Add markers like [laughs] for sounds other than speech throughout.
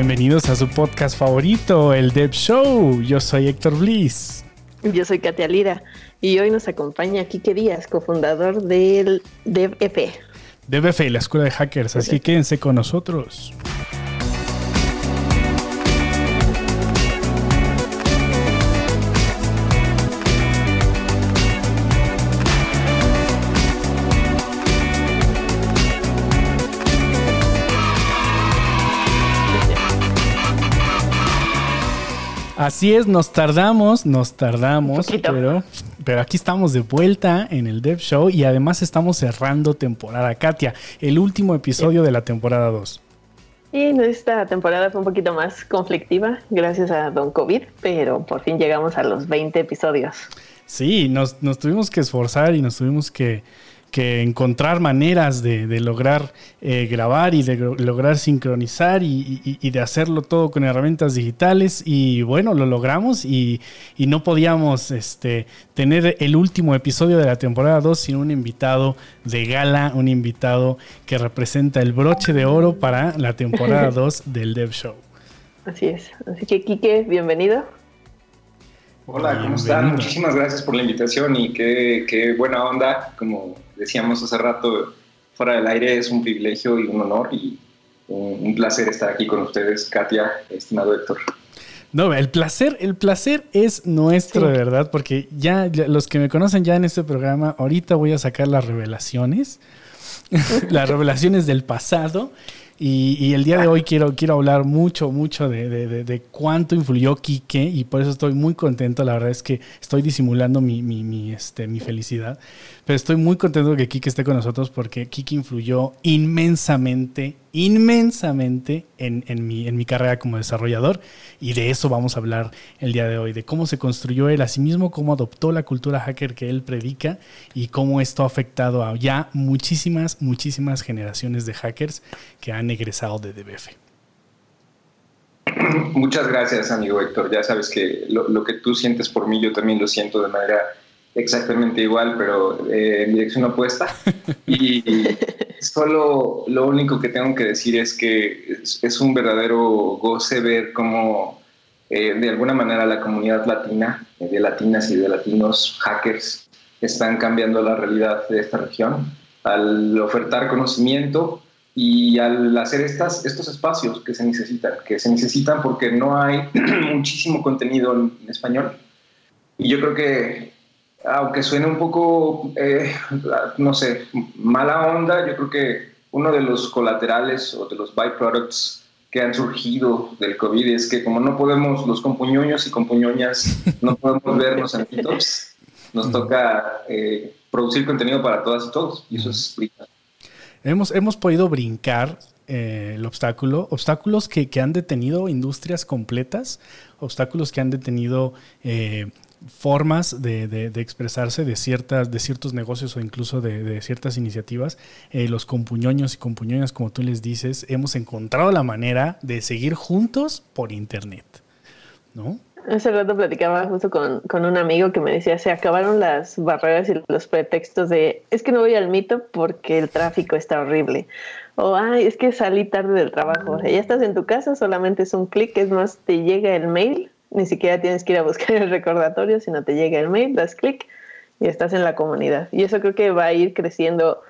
Bienvenidos a su podcast favorito, el Dev Show. Yo soy Héctor Bliss. Yo soy Katia Lira y hoy nos acompaña Kike Díaz, cofundador del DevF. DevF, la escuela de hackers, así que quédense con nosotros. Así es, nos tardamos, nos tardamos, pero, pero aquí estamos de vuelta en el Dev Show y además estamos cerrando temporada. Katia, el último episodio de la temporada 2. Y esta temporada fue un poquito más conflictiva gracias a Don COVID, pero por fin llegamos a los 20 episodios. Sí, nos, nos tuvimos que esforzar y nos tuvimos que, que encontrar maneras de, lograr eh, grabar y de lograr sincronizar y, de hacerlo todo con herramientas digitales y bueno, lo logramos y, no podíamos este, tener el último episodio de la temporada 2 sin un invitado de gala, un invitado que representa el broche de oro para la temporada [laughs] 2 del Dev Show. Así es, así que Quique, bienvenido. Hola, ¿cómo están? Muchísimas gracias por la invitación y qué, qué buena onda, como decíamos hace rato fuera del aire, es un privilegio y un honor y un, placer estar aquí con ustedes, Katia, estimado Héctor. No, el placer, el placer es nuestro, de verdad, porque ya los que me conocen ya en este programa, ahorita voy a sacar las revelaciones, [laughs] las revelaciones del pasado y, el día de hoy quiero, quiero hablar mucho, mucho de, de, cuánto influyó Quique y por eso estoy muy contento. La verdad es que estoy disimulando mi, mi, mi, este, mi felicidad. Pero estoy muy contento de que Quique esté con nosotros porque Quique influyó inmensamente inmensamente en, mi, en mi carrera como desarrollador y de eso vamos a hablar el día de hoy, de cómo se construyó él a sí mismo, cómo adoptó la cultura hacker que él predica y cómo esto ha afectado a ya muchísimas, muchísimas generaciones de hackers que han egresado de DBF. Muchas gracias, amigo Héctor. Ya sabes que lo que tú sientes por mí, yo también lo siento de manera exactamente igual, pero eh, en dirección opuesta. Y [laughs] solo lo único que tengo que decir es que es, un verdadero goce ver cómo eh, de alguna manera la comunidad latina, eh, de latinas y de latinos hackers, están cambiando la realidad de esta región al ofertar conocimiento y al hacer estas, estos espacios que se necesitan, que se necesitan porque no hay [clears throat] muchísimo contenido en español. Y yo creo que aunque suene un poco, eh, no sé, mala onda, yo creo que uno de los colaterales o de los byproducts que han surgido del COVID es que como no podemos, los compuñoños y compuñoñas, no podemos vernos en meetups, nos toca eh, producir contenido para todas y todos, y eso es Hemos, hemos podido brincar eh, el obstáculo, obstáculos que, que, han detenido industrias completas, obstáculos que han detenido formas de, expresarse de, ciertas, de ciertos negocios o incluso de, ciertas iniciativas, eh, los compuñoños y compuñoñas, como tú les dices, hemos encontrado la manera de seguir juntos por Internet, ¿no? Hace rato platicaba justo con, con, un amigo que me decía, se acabaron las barreras y los pretextos de, es que no voy al mito porque el tráfico está horrible. O, ay, es que salí tarde del trabajo. O sea, ya estás en tu casa, solamente es un clic, es más, te llega el mail ni siquiera tienes que ir a buscar el recordatorio, sino te llega el mail, das clic y estás en la comunidad. Y eso creo que va a ir creciendo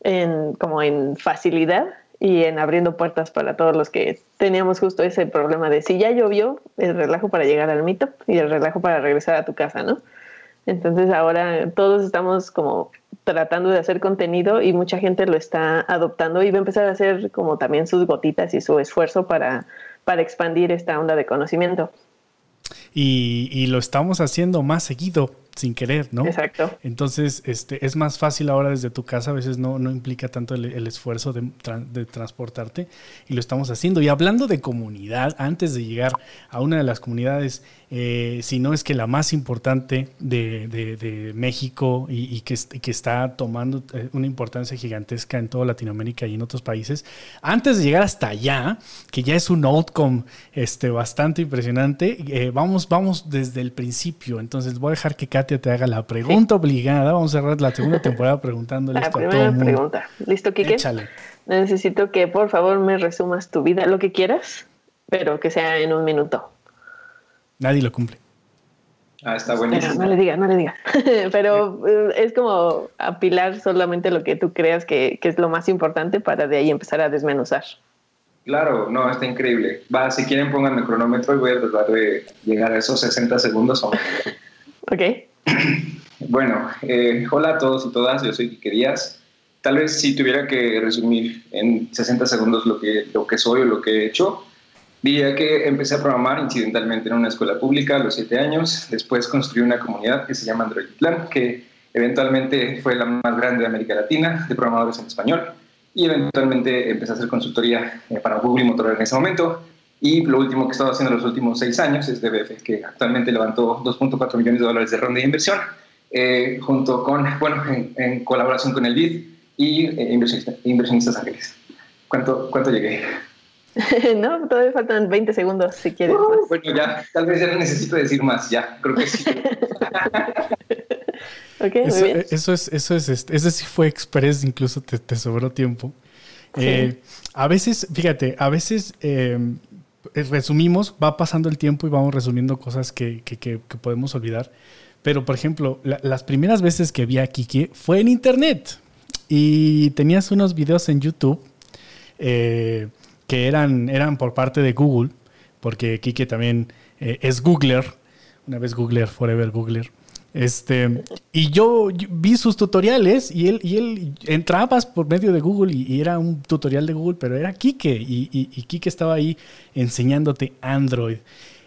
en, como en facilidad y en abriendo puertas para todos los que teníamos justo ese problema de si ya llovió, el relajo para llegar al meetup y el relajo para regresar a tu casa, ¿no? Entonces ahora todos estamos como tratando de hacer contenido y mucha gente lo está adoptando y va a empezar a hacer como también sus gotitas y su esfuerzo para, para expandir esta onda de conocimiento. Y, y, lo estamos haciendo más seguido sin querer, ¿no? Exacto. Entonces, este, es más fácil ahora desde tu casa, a veces no, no implica tanto el, esfuerzo de, de, transportarte y lo estamos haciendo. Y hablando de comunidad, antes de llegar a una de las comunidades, eh, si no es que la más importante de, de, México y, que, que, está tomando eh, una importancia gigantesca en toda Latinoamérica y en otros países, antes de llegar hasta allá, que ya es un outcome este, bastante impresionante, eh, vamos, vamos desde el principio. Entonces voy a dejar que te haga la pregunta obligada. Vamos a cerrar la segunda temporada preguntándole [laughs] esto a todo el mundo. pregunta. ¿Listo, Kike? Échale. Necesito que por favor me resumas tu vida, lo que quieras, pero que sea en un minuto. Nadie lo cumple. Ah, está buenísimo. no le diga, no le diga. [laughs] pero eh, es como apilar solamente lo que tú creas que, que es lo más importante para de ahí empezar a desmenuzar. Claro, no, está increíble. Va, si quieren pónganme el cronómetro y voy a tratar de llegar a esos 60 segundos. [laughs] ok. [clears throat] Bueno, eh, hola a todos y todas, yo soy Quique Díaz. Tal vez si tuviera que resumir en 60 segundos lo que, lo que soy o lo que he hecho, diría que empecé a programar incidentalmente en una escuela pública a los 7 años. Después construí una comunidad que se llama Android Plan, que eventualmente fue la más grande de América Latina de programadores en español y eventualmente empecé a hacer consultoría eh, para Google y Motorola en ese momento. Y lo último que he estado haciendo los últimos seis años es DBF, que actualmente levantó 2.4 millones de dólares de ronda de inversión, eh, junto con, bueno, en, colaboración con el BID y eh, inversionistas, ángeles. ¿Cuánto, ¿Cuánto llegué? [laughs] no, todavía faltan 20 segundos si quieres. bueno, ya, tal vez ya no necesito decir más, ya, creo que sí. [laughs] eso, es, eso es, este, ese sí fue express, incluso te, sobró tiempo. Eh, a veces, fíjate, a veces em, resumimos, va pasando el tiempo y vamos resumiendo cosas que, podemos olvidar. Pero, por ejemplo, las primeras veces que vi a Kiki fue en internet y tenías unos videos en YouTube eh, que eran, eran por parte de Google, porque Kiki también eh, es Googler, una vez Googler, forever Googler. Este, y yo, vi sus tutoriales y él, y él entrabas por medio de Google y, era un tutorial de Google, pero era Kike y, y, Kike estaba ahí enseñándote Android.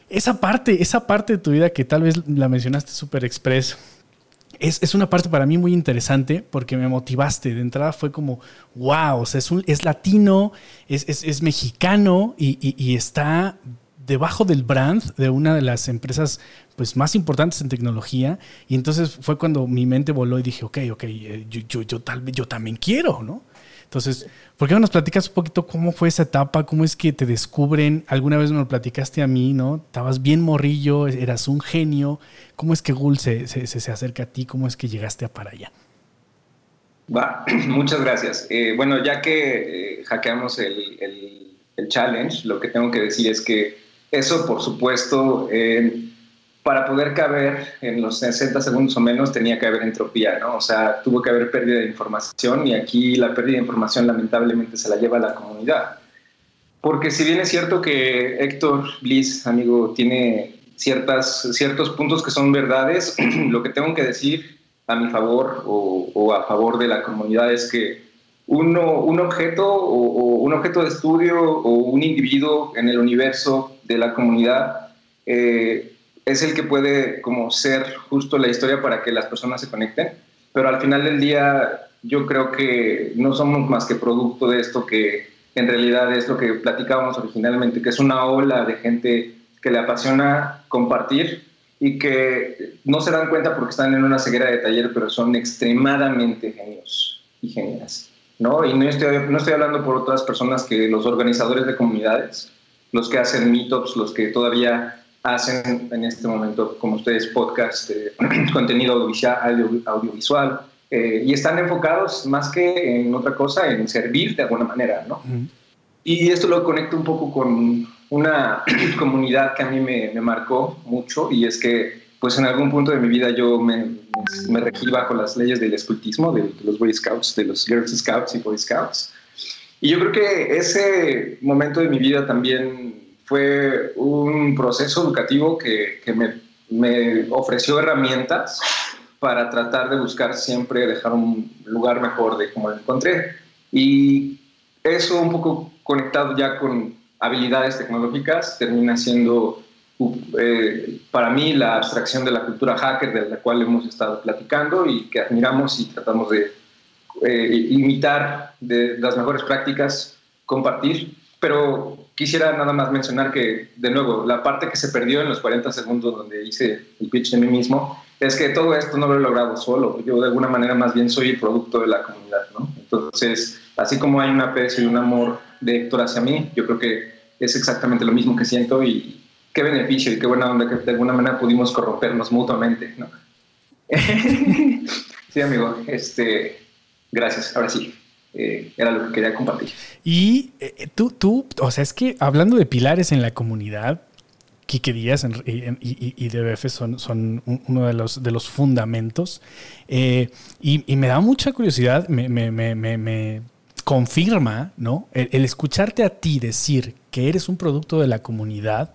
Esa parte, esa parte de tu vida que tal vez la mencionaste super express, es, es, una parte para mí muy interesante porque me motivaste. De entrada fue como, wow, o sea, es, es latino, es, es, es mexicano y, está debajo del brand de una de las empresas pues, más importantes en tecnología. Y entonces fue cuando mi mente voló y dije, ok, ok, eh, yo, yo, yo, tal yo también quiero, ¿no? Entonces, ¿por qué no nos platicas un poquito cómo fue esa etapa? ¿Cómo es que te descubren? Alguna vez me lo platicaste a mí, ¿no? Estabas bien morrillo, eras un genio. ¿Cómo es que Gul se, se, se acerca a ti? ¿Cómo es que llegaste a para allá? Va, [clears throat] muchas gracias. Eh, bueno, ya que eh, hackeamos el, el, challenge, lo que tengo que decir es que eso, por supuesto, eh, para poder caber en los 60 segundos o menos tenía que haber entropía, ¿no? O sea, tuvo que haber pérdida de información y aquí la pérdida de información lamentablemente se la lleva la comunidad. Porque si bien es cierto que Héctor Bliss, amigo, tiene ciertas, ciertos puntos que son verdades, [clears throat] lo que tengo que decir a mi favor o, a favor de la comunidad es que uno, un objeto o, un objeto de estudio o un individuo en el universo de la comunidad eh, es el que puede como ser justo la historia para que las personas se conecten, pero al final del día yo creo que no somos más que producto de esto que en realidad es lo que platicábamos originalmente, que es una ola de gente que le apasiona compartir y que no se dan cuenta porque están en una ceguera de taller, pero son extremadamente genios y genias. ¿No? Y no estoy, no estoy hablando por otras personas que los organizadores de comunidades, los que hacen meetups, los que todavía hacen en este momento, como ustedes, podcast, eh, [clears throat] contenido audiovisual, audiovisual eh, y están enfocados más que en otra cosa, en servir de alguna manera, ¿no? Y esto lo conecto un poco con una [clears throat] comunidad que a mí me, me, marcó mucho y es que, pues en algún punto de mi vida yo me, regí bajo las leyes del escultismo, de, los Boy Scouts, de los Girls Scouts y Boy Scouts. Y yo creo que ese momento de mi vida también fue un proceso educativo que, me, ofreció herramientas para tratar de buscar siempre dejar un lugar mejor de como lo encontré. Y eso un poco conectado ya con habilidades tecnológicas termina siendo eh, para mí la abstracción de la cultura hacker de la cual hemos estado platicando y que admiramos y tratamos de eh, imitar de las mejores prácticas, compartir. Pero quisiera nada más mencionar que, de nuevo, la parte que se perdió en los 40 segundos donde hice el pitch de mí mismo, es que todo esto no lo he logrado solo. Yo de alguna manera más bien soy el producto de la comunidad, ¿no? Entonces, así como hay un aprecio y un amor de Héctor hacia mí, yo creo que es exactamente lo mismo que siento y qué beneficio y qué buena onda que de alguna manera pudimos corrompernos mutuamente, ¿no? [laughs] sí, amigo, este, gracias, ahora sí. eh, era lo que quería compartir. Y eh, tú, tú, o sea, es que hablando de pilares en la comunidad, Quique Díaz y, y, DBF son, son uno de los, de los fundamentos. Eh, y, me da mucha curiosidad, me, me, me, me confirma, ¿no? el, escucharte a ti decir que eres un producto de la comunidad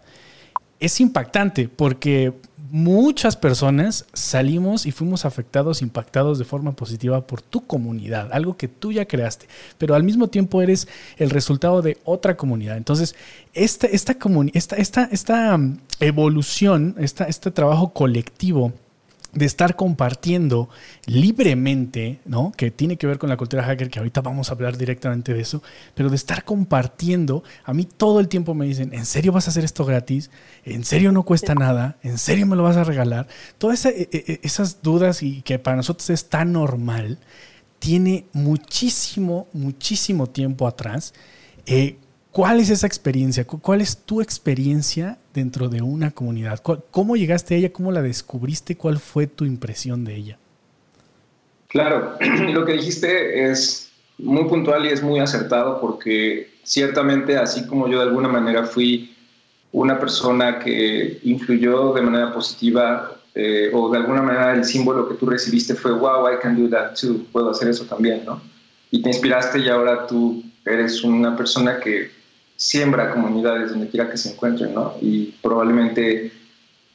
es impactante porque muchas personas salimos y fuimos afectados, impactados de forma positiva por tu comunidad, algo que tú ya creaste, pero al mismo tiempo eres el resultado de otra comunidad. Entonces, esta, esta, esta, esta, mm, evolución, este trabajo colectivo, de estar compartiendo libremente, ¿no? Que tiene que ver con la cultura hacker, que ahorita vamos a hablar directamente de eso, pero de estar compartiendo, a mí todo el tiempo me dicen, ¿en serio vas a hacer esto gratis? ¿En serio no cuesta nada? ¿En serio me lo vas a regalar? Todas e, e, esas dudas y que para nosotros es tan normal, tiene muchísimo, muchísimo tiempo atrás. Eh, ¿Cuál es esa experiencia? ¿Cuál es tu experiencia dentro de una comunidad? ¿Cómo llegaste a ella? ¿Cómo la descubriste? ¿Cuál fue tu impresión de ella? Claro, [clears throat] lo que dijiste es muy puntual y es muy acertado porque ciertamente así como yo de alguna manera fui una persona que influyó de manera positiva eh, o de alguna manera el símbolo que tú recibiste fue wow, I can do that too, puedo hacer eso también, ¿no? Y te inspiraste y ahora tú eres una persona que siembra comunidades donde quiera que se encuentren, ¿no? Y probablemente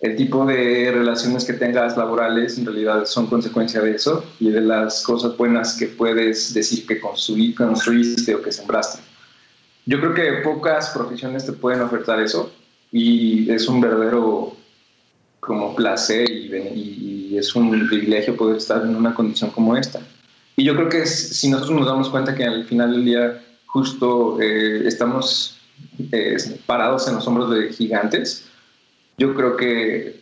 el tipo de relaciones que tengas laborales en realidad son consecuencia de eso y de las cosas buenas que puedes decir que construiste o que sembraste. Yo creo que pocas profesiones te pueden ofertar eso y es un verdadero como placer y, y es un privilegio poder estar en una condición como esta. Y yo creo que si nosotros nos damos cuenta que al final del día justo eh, estamos eh, parados en los hombros de gigantes, yo creo que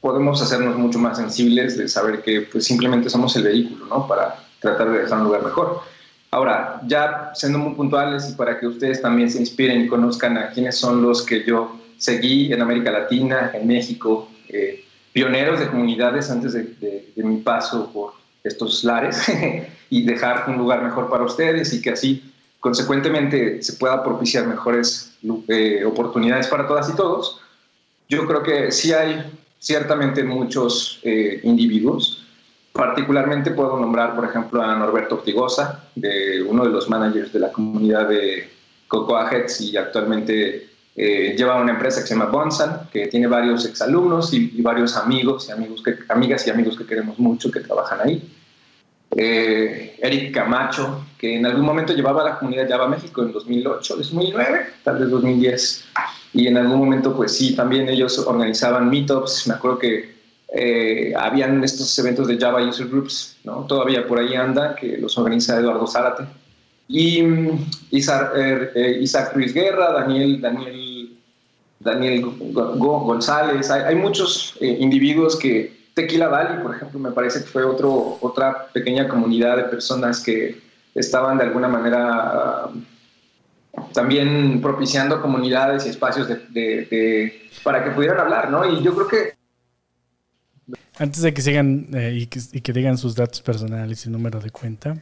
podemos hacernos mucho más sensibles de saber que pues, simplemente somos el vehículo ¿no? para tratar de dejar un lugar mejor. Ahora, ya siendo muy puntuales y para que ustedes también se inspiren y conozcan a quiénes son los que yo seguí en América Latina, en México, eh, pioneros de comunidades antes de, de mi paso por estos lares [laughs] y dejar un lugar mejor para ustedes y que así consecuentemente se pueda propiciar mejores eh, oportunidades para todas y todos, yo creo que sí hay ciertamente muchos eh, individuos. Particularmente puedo nombrar, por ejemplo, a Norberto Ortigosa, de uno de los managers de la comunidad de Cocoa Heads y actualmente eh, lleva una empresa que se llama Bonsan, que tiene varios exalumnos y, y varios amigos y que, amigas y amigos que queremos mucho que trabajan ahí eh, Eric Camacho, que en algún momento llevaba a la comunidad Java México en 2008, 2009, tal vez 2010. Y en algún momento, pues sí, también ellos organizaban meetups. Me acuerdo que eh, habían estos eventos de Java User Groups, ¿no? Todavía por ahí anda, que los organiza Eduardo Zárate. Y mm, Isaac, eh, Isaac Ruiz Guerra, Daniel, Daniel, Daniel González. Hay, hay muchos eh, individuos que Tequila Valley, por ejemplo, me parece que fue otro, otra pequeña comunidad de personas que estaban de alguna manera también propiciando comunidades y espacios de, para que pudieran hablar, ¿no? Y yo creo que antes de que sigan eh, y, que, digan sus datos personales y número de cuenta,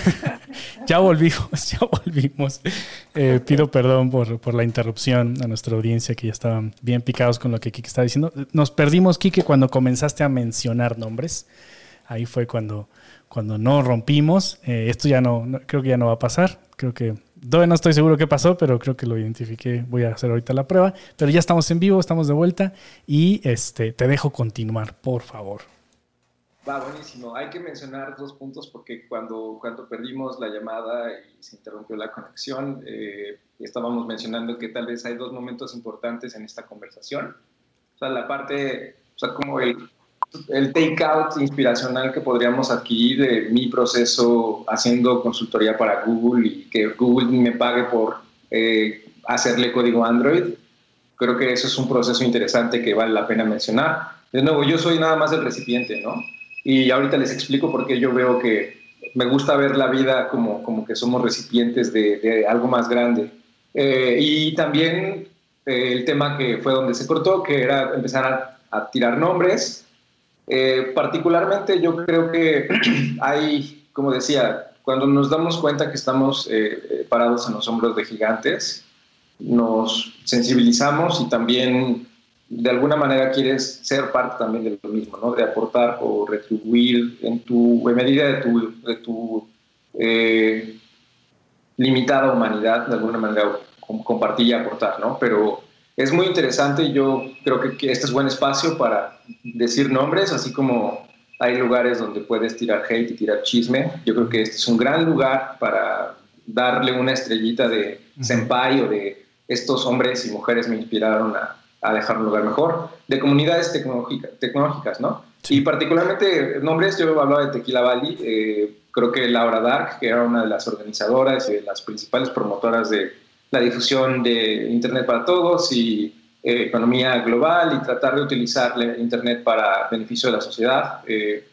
[laughs] ya volvimos, ya volvimos. Eh, pido perdón por, la interrupción a nuestra audiencia que ya estaban bien picados con lo que Kike está diciendo. Nos perdimos, Kike, cuando comenzaste a mencionar nombres. Ahí fue cuando, cuando no rompimos. Eh, esto ya no, creo que ya no va a pasar. Creo que Todavía no estoy seguro qué pasó, pero creo que lo identifiqué. Voy a hacer ahorita la prueba. Pero ya estamos en vivo, estamos de vuelta y este, te dejo continuar, por favor. Va, buenísimo. Hay que mencionar dos puntos porque cuando, cuando perdimos la llamada y se interrumpió la conexión, eh, estábamos mencionando que tal vez hay dos momentos importantes en esta conversación. O sea, la parte, o sea, como el el take-out inspiracional que podríamos adquirir de mi proceso haciendo consultoría para Google y que Google me pague por eh, hacerle código Android. Creo que eso es un proceso interesante que vale la pena mencionar. De nuevo, yo soy nada más el recipiente, ¿no? Y ahorita les explico por qué yo veo que me gusta ver la vida como, como que somos recipientes de, algo más grande. Eh, y también eh, el tema que fue donde se cortó, que era empezar a, a tirar nombres eh, particularmente yo creo que [clears throat] hay, como decía, cuando nos damos cuenta que estamos eh, parados en los hombros de gigantes, nos sensibilizamos y también de alguna manera quieres ser parte también de lo mismo, ¿no? De aportar o retribuir en tu en medida de tu, de tu eh, limitada humanidad, de alguna manera compartir y aportar, ¿no? Pero es muy interesante y yo creo que, que, este es buen espacio para decir nombres, así como hay lugares donde puedes tirar hate y tirar chisme. Yo creo que este es un gran lugar para darle una estrellita de senpai o de estos hombres y mujeres me inspiraron a, a dejar un lugar mejor, de comunidades tecnológicas, ¿no? Y particularmente nombres, yo hablaba de Tequila Valley, eh, creo que Laura Dark, que era una de las organizadoras y de las principales promotoras de la difusión de Internet para todos y eh, economía global y tratar de utilizar Internet para beneficio de la sociedad. Eh,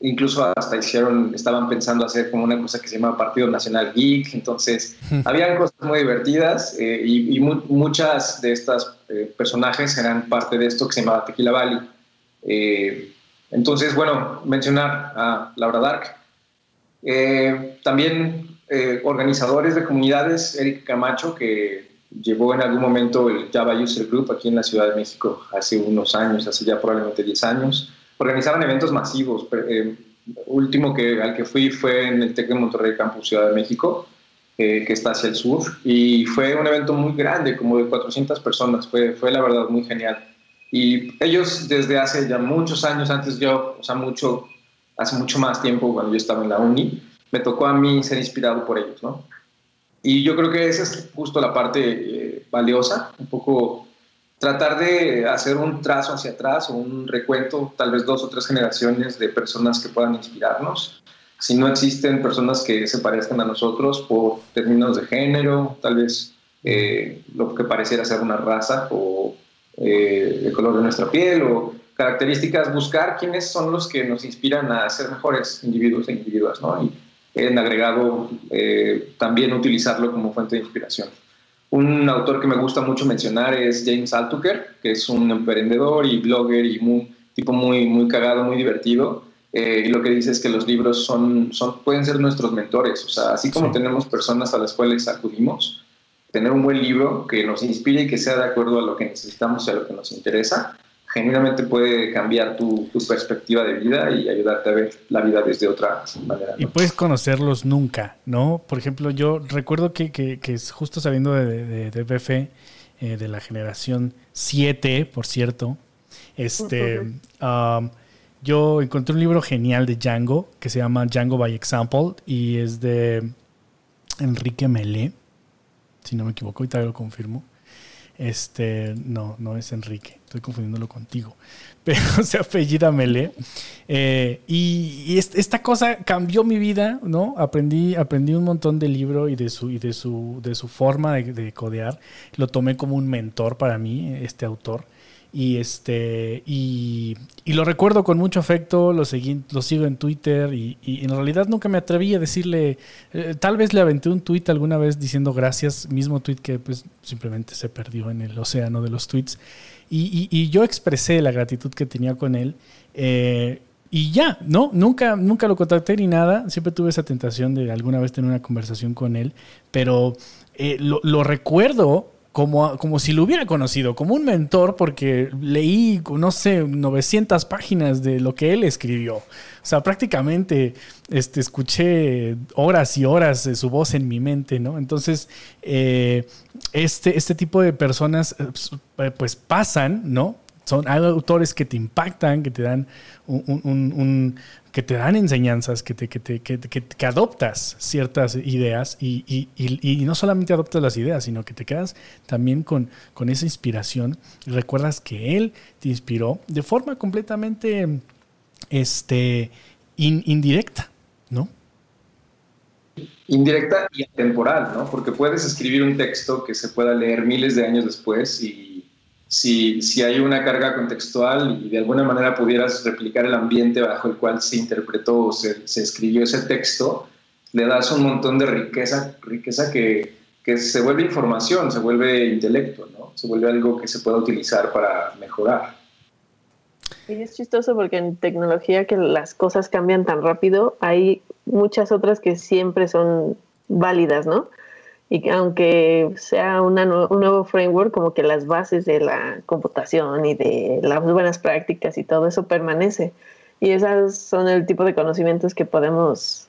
incluso hasta hicieron, estaban pensando hacer como una cosa que se llama Partido Nacional Geek, entonces habían cosas muy divertidas eh, y, muchas de estas eh, personajes eran parte de esto que se llamaba Tequila Valley. Eh, entonces, bueno, mencionar a Laura Dark. también organizadores de comunidades, Eric Camacho, que llevó en algún momento el Java User Group aquí en la Ciudad de México hace unos años, hace ya probablemente 10 años organizaban eventos masivos. Eh, último que, al que fui fue en el TEC de Monterrey Campus Ciudad de México, eh, que está hacia el sur, y fue un evento muy grande, como de 400 personas, fue, fue la verdad muy genial. Y ellos desde hace ya muchos años, antes yo, o sea, mucho, hace mucho más tiempo, cuando yo estaba en la uni, me tocó a mí ser inspirado por ellos, ¿no? Y yo creo que esa es justo la parte eh, valiosa, un poco tratar de hacer un trazo hacia atrás o un recuento, tal vez dos o tres generaciones de personas que puedan inspirarnos. Si no existen personas que se parezcan a nosotros por términos de género, tal vez eh, lo que pareciera ser una raza o eh, el color de nuestra piel o características, buscar quiénes son los que nos inspiran a ser mejores individuos e individuas, ¿no? Y en agregado eh, también utilizarlo como fuente de inspiración. Un autor que me gusta mucho mencionar es James Altucher, que es un emprendedor y blogger y muy, tipo muy, muy cagado, muy divertido. Eh, y lo que dice es que los libros son, son, pueden ser nuestros mentores. O sea, así como tenemos personas a las cuales acudimos, tener un buen libro que nos inspire y que sea de acuerdo a lo que necesitamos y a lo que nos interesa, genuinamente puede cambiar tu, perspectiva de vida y ayudarte a ver la vida desde otra manera. Y puedes conocerlos nunca, ¿no? Por ejemplo, yo recuerdo que, que, es justo saliendo de, de, BF, eh, de la generación 7, por cierto, este, um, yo encontré un libro genial de Django que se llama Django by Example y es de Enrique Melé, si no me equivoco, ahorita lo confirmo. Este, no, no es Enrique, estoy confundiéndolo contigo, [laughs] pero [laughs] se apellida Mele. Eh, y, esta cosa cambió mi vida, ¿no? Aprendí, aprendí un montón del libro y de su, y de su, de su forma de, de codear. Lo tomé como un mentor para mí, este autor. Y, este, y, lo recuerdo con mucho afecto, lo, seguí, lo sigo en Twitter y, en realidad nunca me atreví a decirle, eh, tal vez le aventé un tweet alguna vez diciendo gracias, mismo tweet que pues simplemente se perdió en el océano de los tweets. Y, yo expresé la gratitud que tenía con él. Eh, y ya, ¿no? Nunca, nunca lo contacté ni nada. Siempre tuve esa tentación de alguna vez tener una conversación con él. Pero eh, lo, recuerdo como, si lo hubiera conocido, como un mentor, porque leí, no sé, 900 páginas de lo que él escribió. O sea, prácticamente este, escuché horas y horas de su voz en mi mente, ¿no? Entonces, eh, este, este tipo de personas, eh, pues pasan, ¿no? Son autores que te impactan, que te dan un, que te dan enseñanzas, que, te, que, te, que, que adoptas ciertas ideas y, y, y, no solamente adoptas las ideas, sino que te quedas también con, con esa inspiración y recuerdas que él te inspiró de forma completamente este, indirecta, ¿no? Indirecta y atemporal, ¿no? Porque puedes escribir un texto que se pueda leer miles de años después y si, si hay una carga contextual y de alguna manera pudieras replicar el ambiente bajo el cual se interpretó o se, se escribió ese texto, le das un montón de riqueza, riqueza que, que, se vuelve información, se vuelve intelecto, ¿no? se vuelve algo que se pueda utilizar para mejorar. Y es chistoso porque en tecnología que las cosas cambian tan rápido, hay muchas otras que siempre son válidas, ¿no? Y aunque sea un nuevo framework, como que las bases de la computación y de las buenas prácticas y todo eso permanece. Y esas son el tipo de conocimientos que podemos,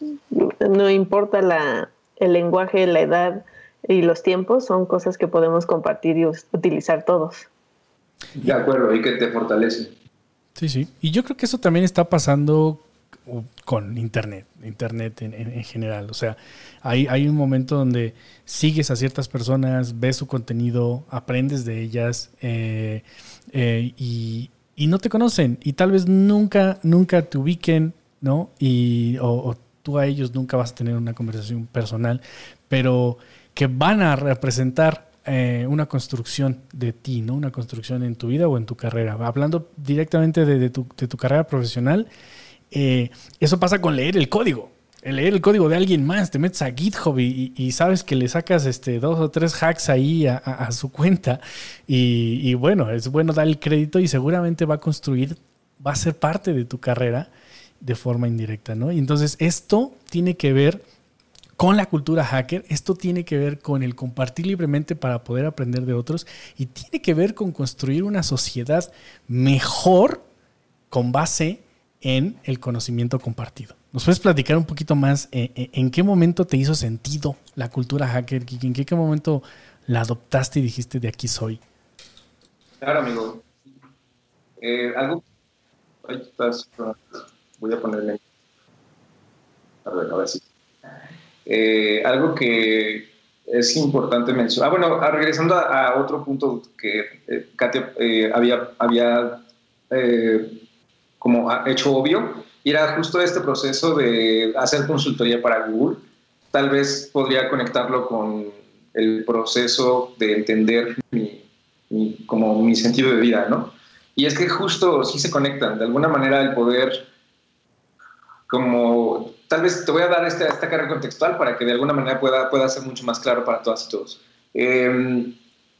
no importa la, el lenguaje, la edad y los tiempos, son cosas que podemos compartir y utilizar todos. De acuerdo, y que te fortalece. Sí, sí. Y yo creo que eso también está pasando con Internet, Internet en, general. O sea, hay, hay un momento donde sigues a ciertas personas, ves su contenido, aprendes de ellas eh, eh, y, no te conocen y tal vez nunca, nunca te ubiquen, ¿no? Y, o, tú a ellos nunca vas a tener una conversación personal, pero que van a representar eh, una construcción de ti, ¿no? Una construcción en tu vida o en tu carrera. Hablando directamente de, tu, de tu carrera profesional, eh, eso pasa con leer el código. El leer el código de alguien más, te metes a GitHub y, sabes que le sacas este, dos o tres hacks ahí a, su cuenta. Y, bueno, es bueno dar el crédito y seguramente va a construir, va a ser parte de tu carrera de forma indirecta, ¿no? Y entonces esto tiene que ver con la cultura hacker, esto tiene que ver con el compartir libremente para poder aprender de otros y tiene que ver con construir una sociedad mejor con base en el conocimiento compartido. ¿Nos puedes platicar un poquito más eh, eh, en qué momento te hizo sentido la cultura hacker? ¿En qué, momento la adoptaste y dijiste de aquí soy? Claro, amigo. Eh, algo. Voy a ponerle. A ver, a ver si. algo que es importante mencionar. Ah, bueno, ah, regresando a, otro punto que Katia había, había como hecho obvio, y era justo este proceso de hacer consultoría para Google. Tal vez podría conectarlo con el proceso de entender mi, como mi sentido de vida, ¿no? Y es que justo sí se conectan, de alguna manera el poder, como, tal vez te voy a dar esta, esta carga contextual para que de alguna manera pueda, pueda ser mucho más claro para todas y todos. Eh,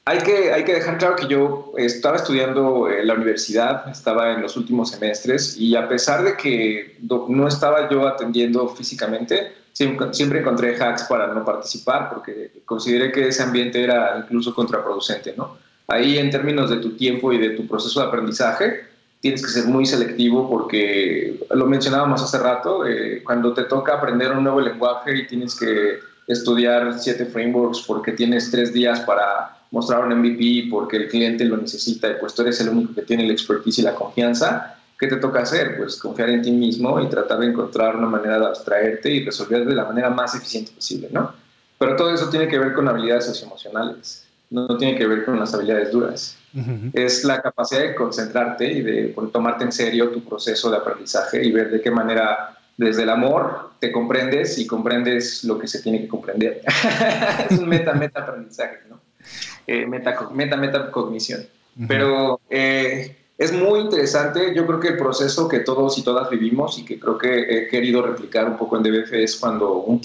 hay que, hay que dejar claro que yo estaba estudiando en la universidad, estaba en los últimos semestres y a pesar de que no estaba yo atendiendo físicamente, siempre, encontré hacks para no participar porque consideré que ese ambiente era incluso contraproducente. ¿no? Ahí en términos de tu tiempo y de tu proceso de aprendizaje, tienes que ser muy selectivo porque lo mencionábamos hace rato, eh, cuando te toca aprender un nuevo lenguaje y tienes que estudiar siete frameworks porque tienes tres días para mostrar un MVP porque el cliente lo necesita y pues tú eres el único que tiene la expertise y la confianza, ¿qué te toca hacer? Pues confiar en ti mismo y tratar de encontrar una manera de abstraerte y resolver de la manera más eficiente posible, ¿no? Pero todo eso tiene que ver con habilidades socioemocionales, no tiene que ver con las habilidades duras. Es la capacidad de concentrarte y de tomarte en serio tu proceso de aprendizaje y ver de qué manera desde el amor te comprendes y comprendes lo que se tiene que comprender. [laughs] es un meta-meta aprendizaje, ¿no? Eh, meta, meta, cognición. Pero eh, es muy interesante, yo creo que el proceso que todos y todas vivimos y que creo que he querido replicar un poco en DBF es cuando un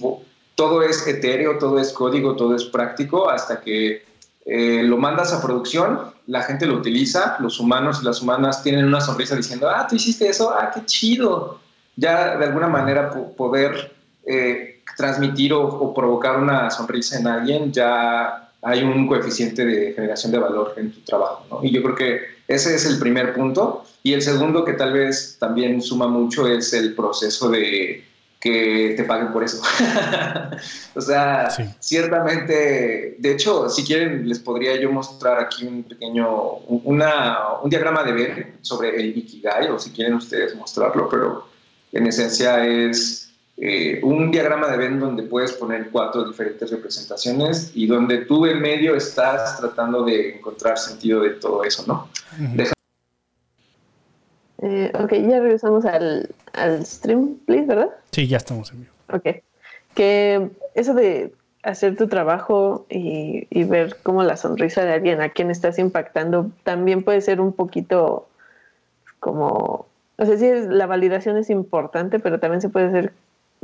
todo es etéreo, todo es código, todo es práctico, hasta que eh, lo mandas a producción, la gente lo utiliza, los humanos y las humanas tienen una sonrisa diciendo, ah, tú hiciste eso, ah, qué chido. Ya de alguna manera poder eh, transmitir o, o, provocar una sonrisa en alguien ya hay un coeficiente de generación de valor en tu trabajo. ¿no? Y yo creo que ese es el primer punto. Y el segundo que tal vez también suma mucho es el proceso de que te paguen por eso. [laughs] o sea, ciertamente, de hecho, si quieren, les podría yo mostrar aquí un pequeño, una, un diagrama de ver sobre el Ikigai, o si quieren ustedes mostrarlo, pero en esencia es eh, un diagrama de Venn donde puedes poner cuatro diferentes representaciones y donde tú en medio estás tratando de encontrar sentido de todo eso, ¿no? Eh, ok, ya regresamos al, stream, please, ¿verdad? Sí, ya estamos en vivo. Ok. Que eso de hacer tu trabajo y, y, ver cómo la sonrisa de alguien a quien estás impactando también puede ser un poquito como, o sea, sí, la validación es importante, pero también se puede hacer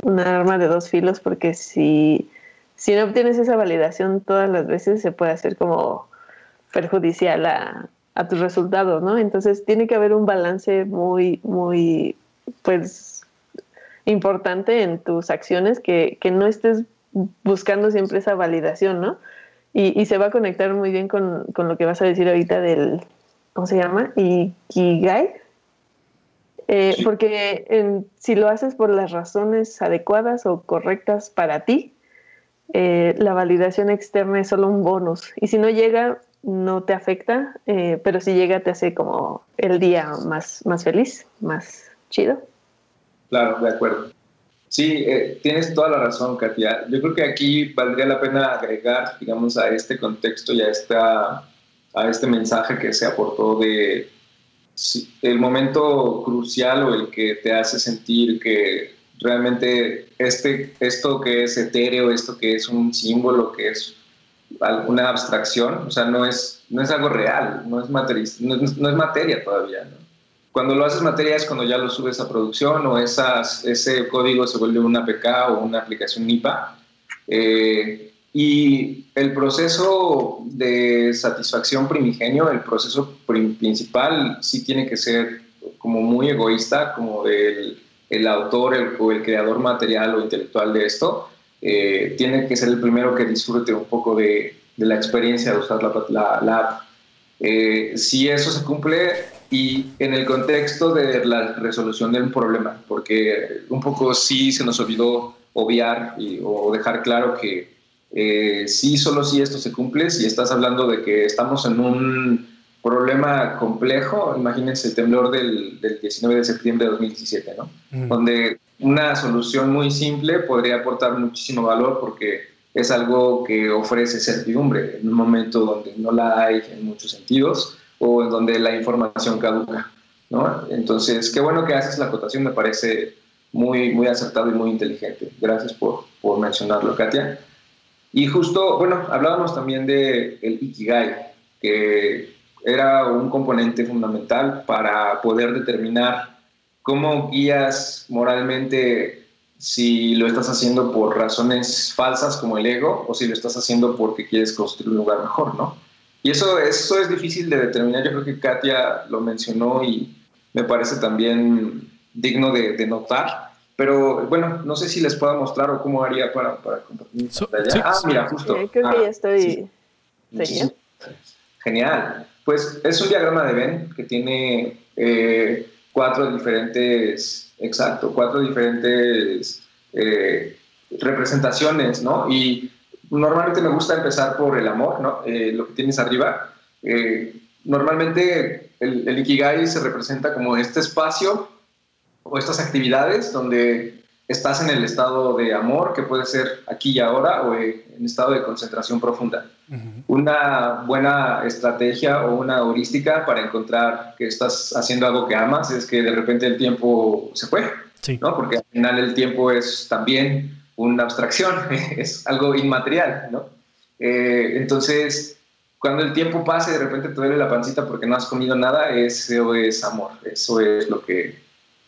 una arma de dos filos porque si, si no obtienes esa validación todas las veces se puede hacer como perjudicial a, a tus resultados, ¿no? Entonces tiene que haber un balance muy, muy, pues, importante en tus acciones que, que no estés buscando siempre esa validación, ¿no? Y, y se va a conectar muy bien con, con, lo que vas a decir ahorita del, ¿cómo se llama? Ikigai. Eh, porque en, si lo haces por las razones adecuadas o correctas para ti, eh, la validación externa es solo un bonus. Y si no llega, no te afecta, eh, pero si llega, te hace como el día más, más feliz, más chido. Claro, de acuerdo. Sí, eh, tienes toda la razón, Katia. Yo creo que aquí valdría la pena agregar, digamos, a este contexto y a, esta, a este mensaje que se aportó de el momento crucial o el que te hace sentir que realmente este, esto que es etéreo, esto que es un símbolo, que es alguna abstracción, o sea, no es, no es algo real, no es, materia, no es, materia todavía. Cuando lo haces materia es cuando ya lo subes a producción o esas, ese código se vuelve una APK o una aplicación NIPA. Eh, y el proceso de satisfacción primigenio, el proceso principal, sí tiene que ser como muy egoísta, como del el autor o el creador material o intelectual de esto, eh, tiene que ser el primero que disfrute un poco de, de la experiencia de usar la, la, app. Eh, si eso se cumple, y en el contexto de la resolución del problema, porque un poco sí se nos olvidó obviar y, o dejar claro que eh, sí, solo si esto se cumple, si estás hablando de que estamos en un problema complejo, imagínense el temblor del, del 19 de septiembre de 2017, ¿no? Donde una solución muy simple podría aportar muchísimo valor porque es algo que ofrece certidumbre en un momento donde no la hay en muchos sentidos o en donde la información caduca. ¿no? Entonces, qué bueno que haces la acotación, me parece muy, muy acertado y muy inteligente. Gracias por, por mencionarlo, Katia. Y justo, bueno, hablábamos también de el Ikigai, que era un componente fundamental para poder determinar cómo guías moralmente si lo estás haciendo por razones falsas como el ego o si lo estás haciendo porque quieres construir un lugar mejor, ¿no? Y eso, eso es difícil de determinar. Yo creo que Katia lo mencionó y me parece también digno de, notar. Pero bueno, no sé si les puedo mostrar o cómo haría para, para compartir. ah, mira, justo. creo que ya ah, estoy. Genial. Pues es un diagrama de Venn que tiene eh, cuatro diferentes, exacto, cuatro diferentes eh, representaciones, ¿no? Y normalmente me gusta empezar por el amor, ¿no? Eh, lo que tienes arriba. Eh, normalmente el, el, Ikigai se representa como este espacio o estas actividades donde estás en el estado de amor, que puede ser aquí y ahora, o en estado de concentración profunda. Una buena estrategia o una heurística para encontrar que estás haciendo algo que amas es que de repente el tiempo se fue, ¿no? Porque al final el tiempo es también una abstracción, [laughs] es algo inmaterial, ¿no? Eh, entonces, cuando el tiempo pase y de repente te duele la pancita porque no has comido nada, eso es amor, eso es lo que,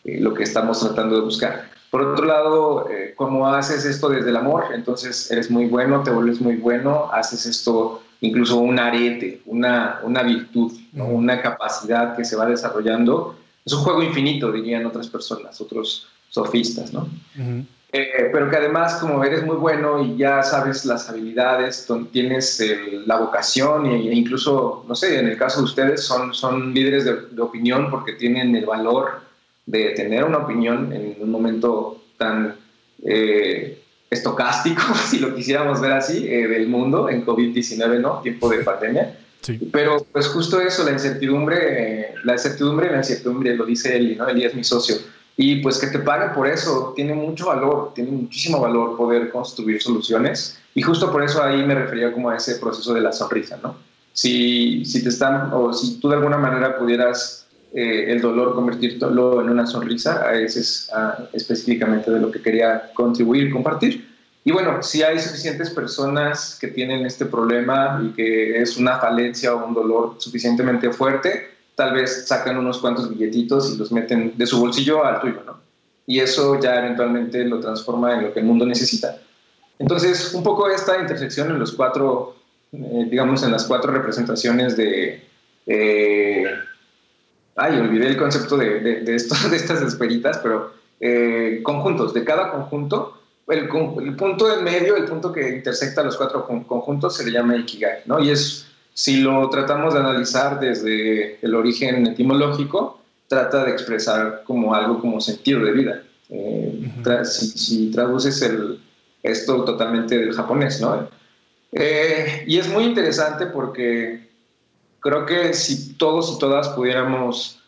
eh, lo que estamos tratando de buscar. Por otro lado, eh, como haces esto desde el amor, entonces eres muy bueno, te vuelves muy bueno, haces esto incluso un arete, una, una virtud, una capacidad que se va desarrollando. Es un juego infinito, dirían otras personas, otros sofistas, ¿no? Eh, pero que además como eres muy bueno y ya sabes las habilidades, tienes la vocación e incluso, no sé, en el caso de ustedes son, son líderes de, opinión porque tienen el valor de tener una opinión en un momento tan eh, estocástico, [laughs] si lo quisiéramos ver así, eh, del mundo en COVID-19, ¿no? Tiempo de pandemia. Sí. Pero pues justo eso, la incertidumbre, la incertidumbre, la incertidumbre, lo dice Eli, ¿no? Eli es mi socio y pues que te paguen por eso tiene mucho valor, tiene muchísimo valor poder construir soluciones y justo por eso ahí me refería como a ese proceso de la sonrisa, ¿no? Si, si te están o si tú de alguna manera pudieras eh, el dolor convertirlo en una sonrisa, ese es específicamente de lo que quería contribuir, compartir. Y bueno, si hay suficientes personas que tienen este problema y que es una falencia o un dolor suficientemente fuerte, tal vez sacan unos cuantos billetitos y los meten de su bolsillo al tuyo, ¿no? Y eso ya eventualmente lo transforma en lo que el mundo necesita. Entonces, un poco esta intersección en los cuatro, eh, digamos, en las cuatro representaciones de... Eh, ay, olvidé el concepto de, de, de, esto, [laughs] de estas esperitas, pero eh, conjuntos. De cada conjunto, el, punto en medio, el punto que intersecta los cuatro conjuntos, se le llama Ikigai, ¿no? Y es, si lo tratamos de analizar desde el origen etimológico, trata de expresar como algo como sentido de vida. Eh, si, traduces el, esto totalmente del japonés, ¿no? Eh, y es muy interesante porque creo que si todos y todas pudiéramos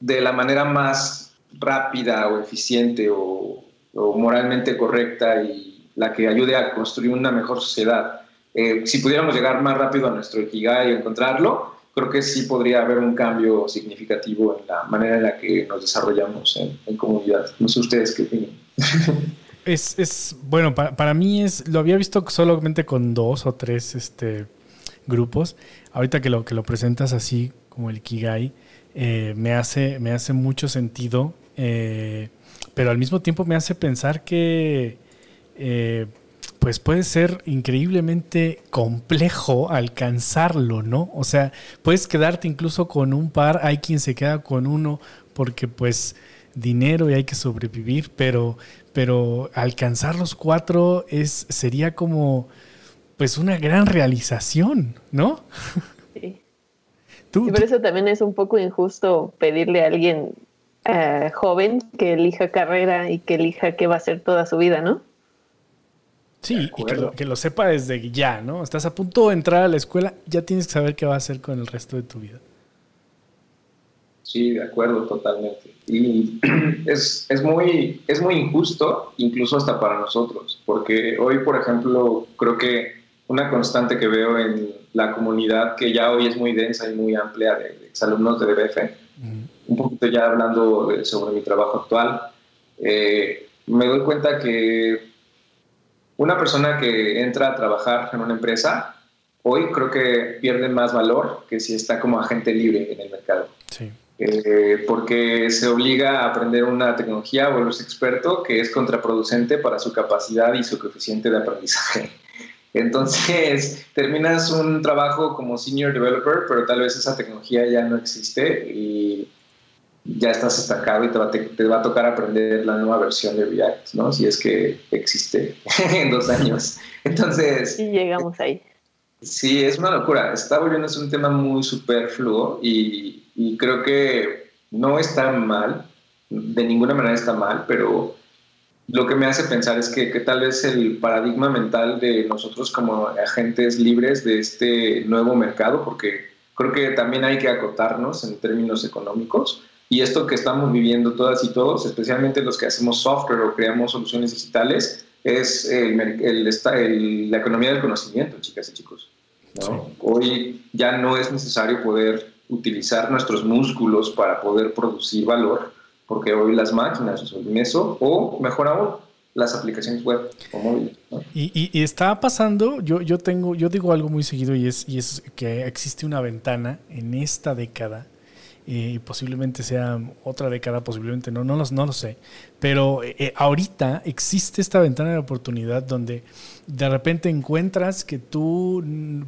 de la manera más rápida o eficiente o, moralmente correcta y la que ayude a construir una mejor sociedad, eh, si pudiéramos llegar más rápido a nuestro Ikigai y encontrarlo, creo que sí podría haber un cambio significativo en la manera en la que nos desarrollamos en, comunidad. No sé ustedes qué opinan. [laughs] Es, es bueno, para, para, mí es, lo había visto solamente con dos o tres este, grupos. Ahorita que lo, que lo presentas así, como el Kigai, eh, me, hace, me hace mucho sentido, eh, pero al mismo tiempo me hace pensar que eh, pues puede ser increíblemente complejo alcanzarlo, ¿no? O sea, puedes quedarte incluso con un par, hay quien se queda con uno porque pues dinero y hay que sobrevivir, pero, pero alcanzar los cuatro es, sería como pues una gran realización, ¿no? Sí. y por eso también es un poco injusto pedirle a alguien eh, joven que elija carrera y que elija qué va a hacer toda su vida, ¿no? Sí, y que lo, que lo, sepa desde ya, ¿no? Estás a punto de entrar a la escuela, ya tienes que saber qué va a hacer con el resto de tu vida. Sí, de acuerdo, totalmente. Y [clears throat] es, es, muy, es muy injusto, incluso hasta para nosotros, porque hoy, por ejemplo, creo que una constante que veo en la comunidad, que ya hoy es muy densa y muy amplia de, exalumnos de BBF, un poquito ya hablando sobre mi trabajo actual, eh, me doy cuenta que una persona que entra a trabajar en una empresa, hoy creo que pierde más valor que si está como agente libre en el mercado. Sí. Eh, porque se obliga a aprender una tecnología o es experto que es contraproducente para su capacidad y su coeficiente de aprendizaje. Entonces, [laughs] terminas un trabajo como senior developer, pero tal vez esa tecnología ya no existe y ya estás estancado y te va, te, va a tocar aprender la nueva versión de React, ¿no? Si es que existe [laughs] en dos años. Entonces... Y llegamos ahí. Sí, es una locura. Está volviéndose un tema muy superfluo y, y creo que no está mal, de ninguna manera está mal, pero lo que me hace pensar es que, que, tal vez el paradigma mental de nosotros como agentes libres de este nuevo mercado, porque creo que también hay que acotarnos en términos económicos, y esto que estamos viviendo todas y todos, especialmente los que hacemos software o creamos soluciones digitales, es el, el, la economía del conocimiento, chicas y chicos. Hoy ya no es necesario poder utilizar nuestros músculos para poder producir valor, porque hoy las máquinas eso, o mejor aún, las aplicaciones web o móviles. Y, y, está pasando, yo, yo tengo, yo digo algo muy seguido y es, y es que existe una ventana en esta década y posiblemente sea otra década, posiblemente no, no, no lo sé. Pero eh, ahorita existe esta ventana de oportunidad donde de repente encuentras que tú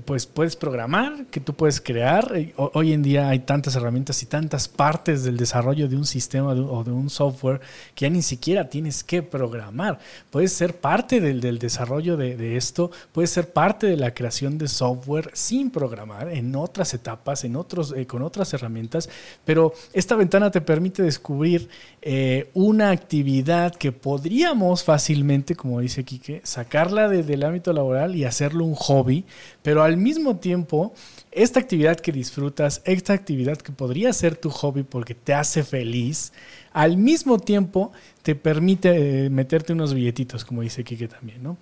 pues puedes programar, que tú puedes crear. Hoy en día hay tantas herramientas y tantas partes del desarrollo de un sistema o de un software que ya ni siquiera tienes que programar. Puedes ser parte del, del desarrollo de, de, esto, puedes ser parte de la creación de software sin programar en otras etapas, en otros, eh, con otras herramientas, pero esta ventana te permite descubrir eh, una actividad que podríamos fácilmente, como dice Quique, sacarla de del ámbito laboral y hacerlo un hobby, pero al mismo tiempo, esta actividad que disfrutas, esta actividad que podría ser tu hobby porque te hace feliz, al mismo tiempo te permite eh, meterte unos billetitos, como dice Kike también, ¿no?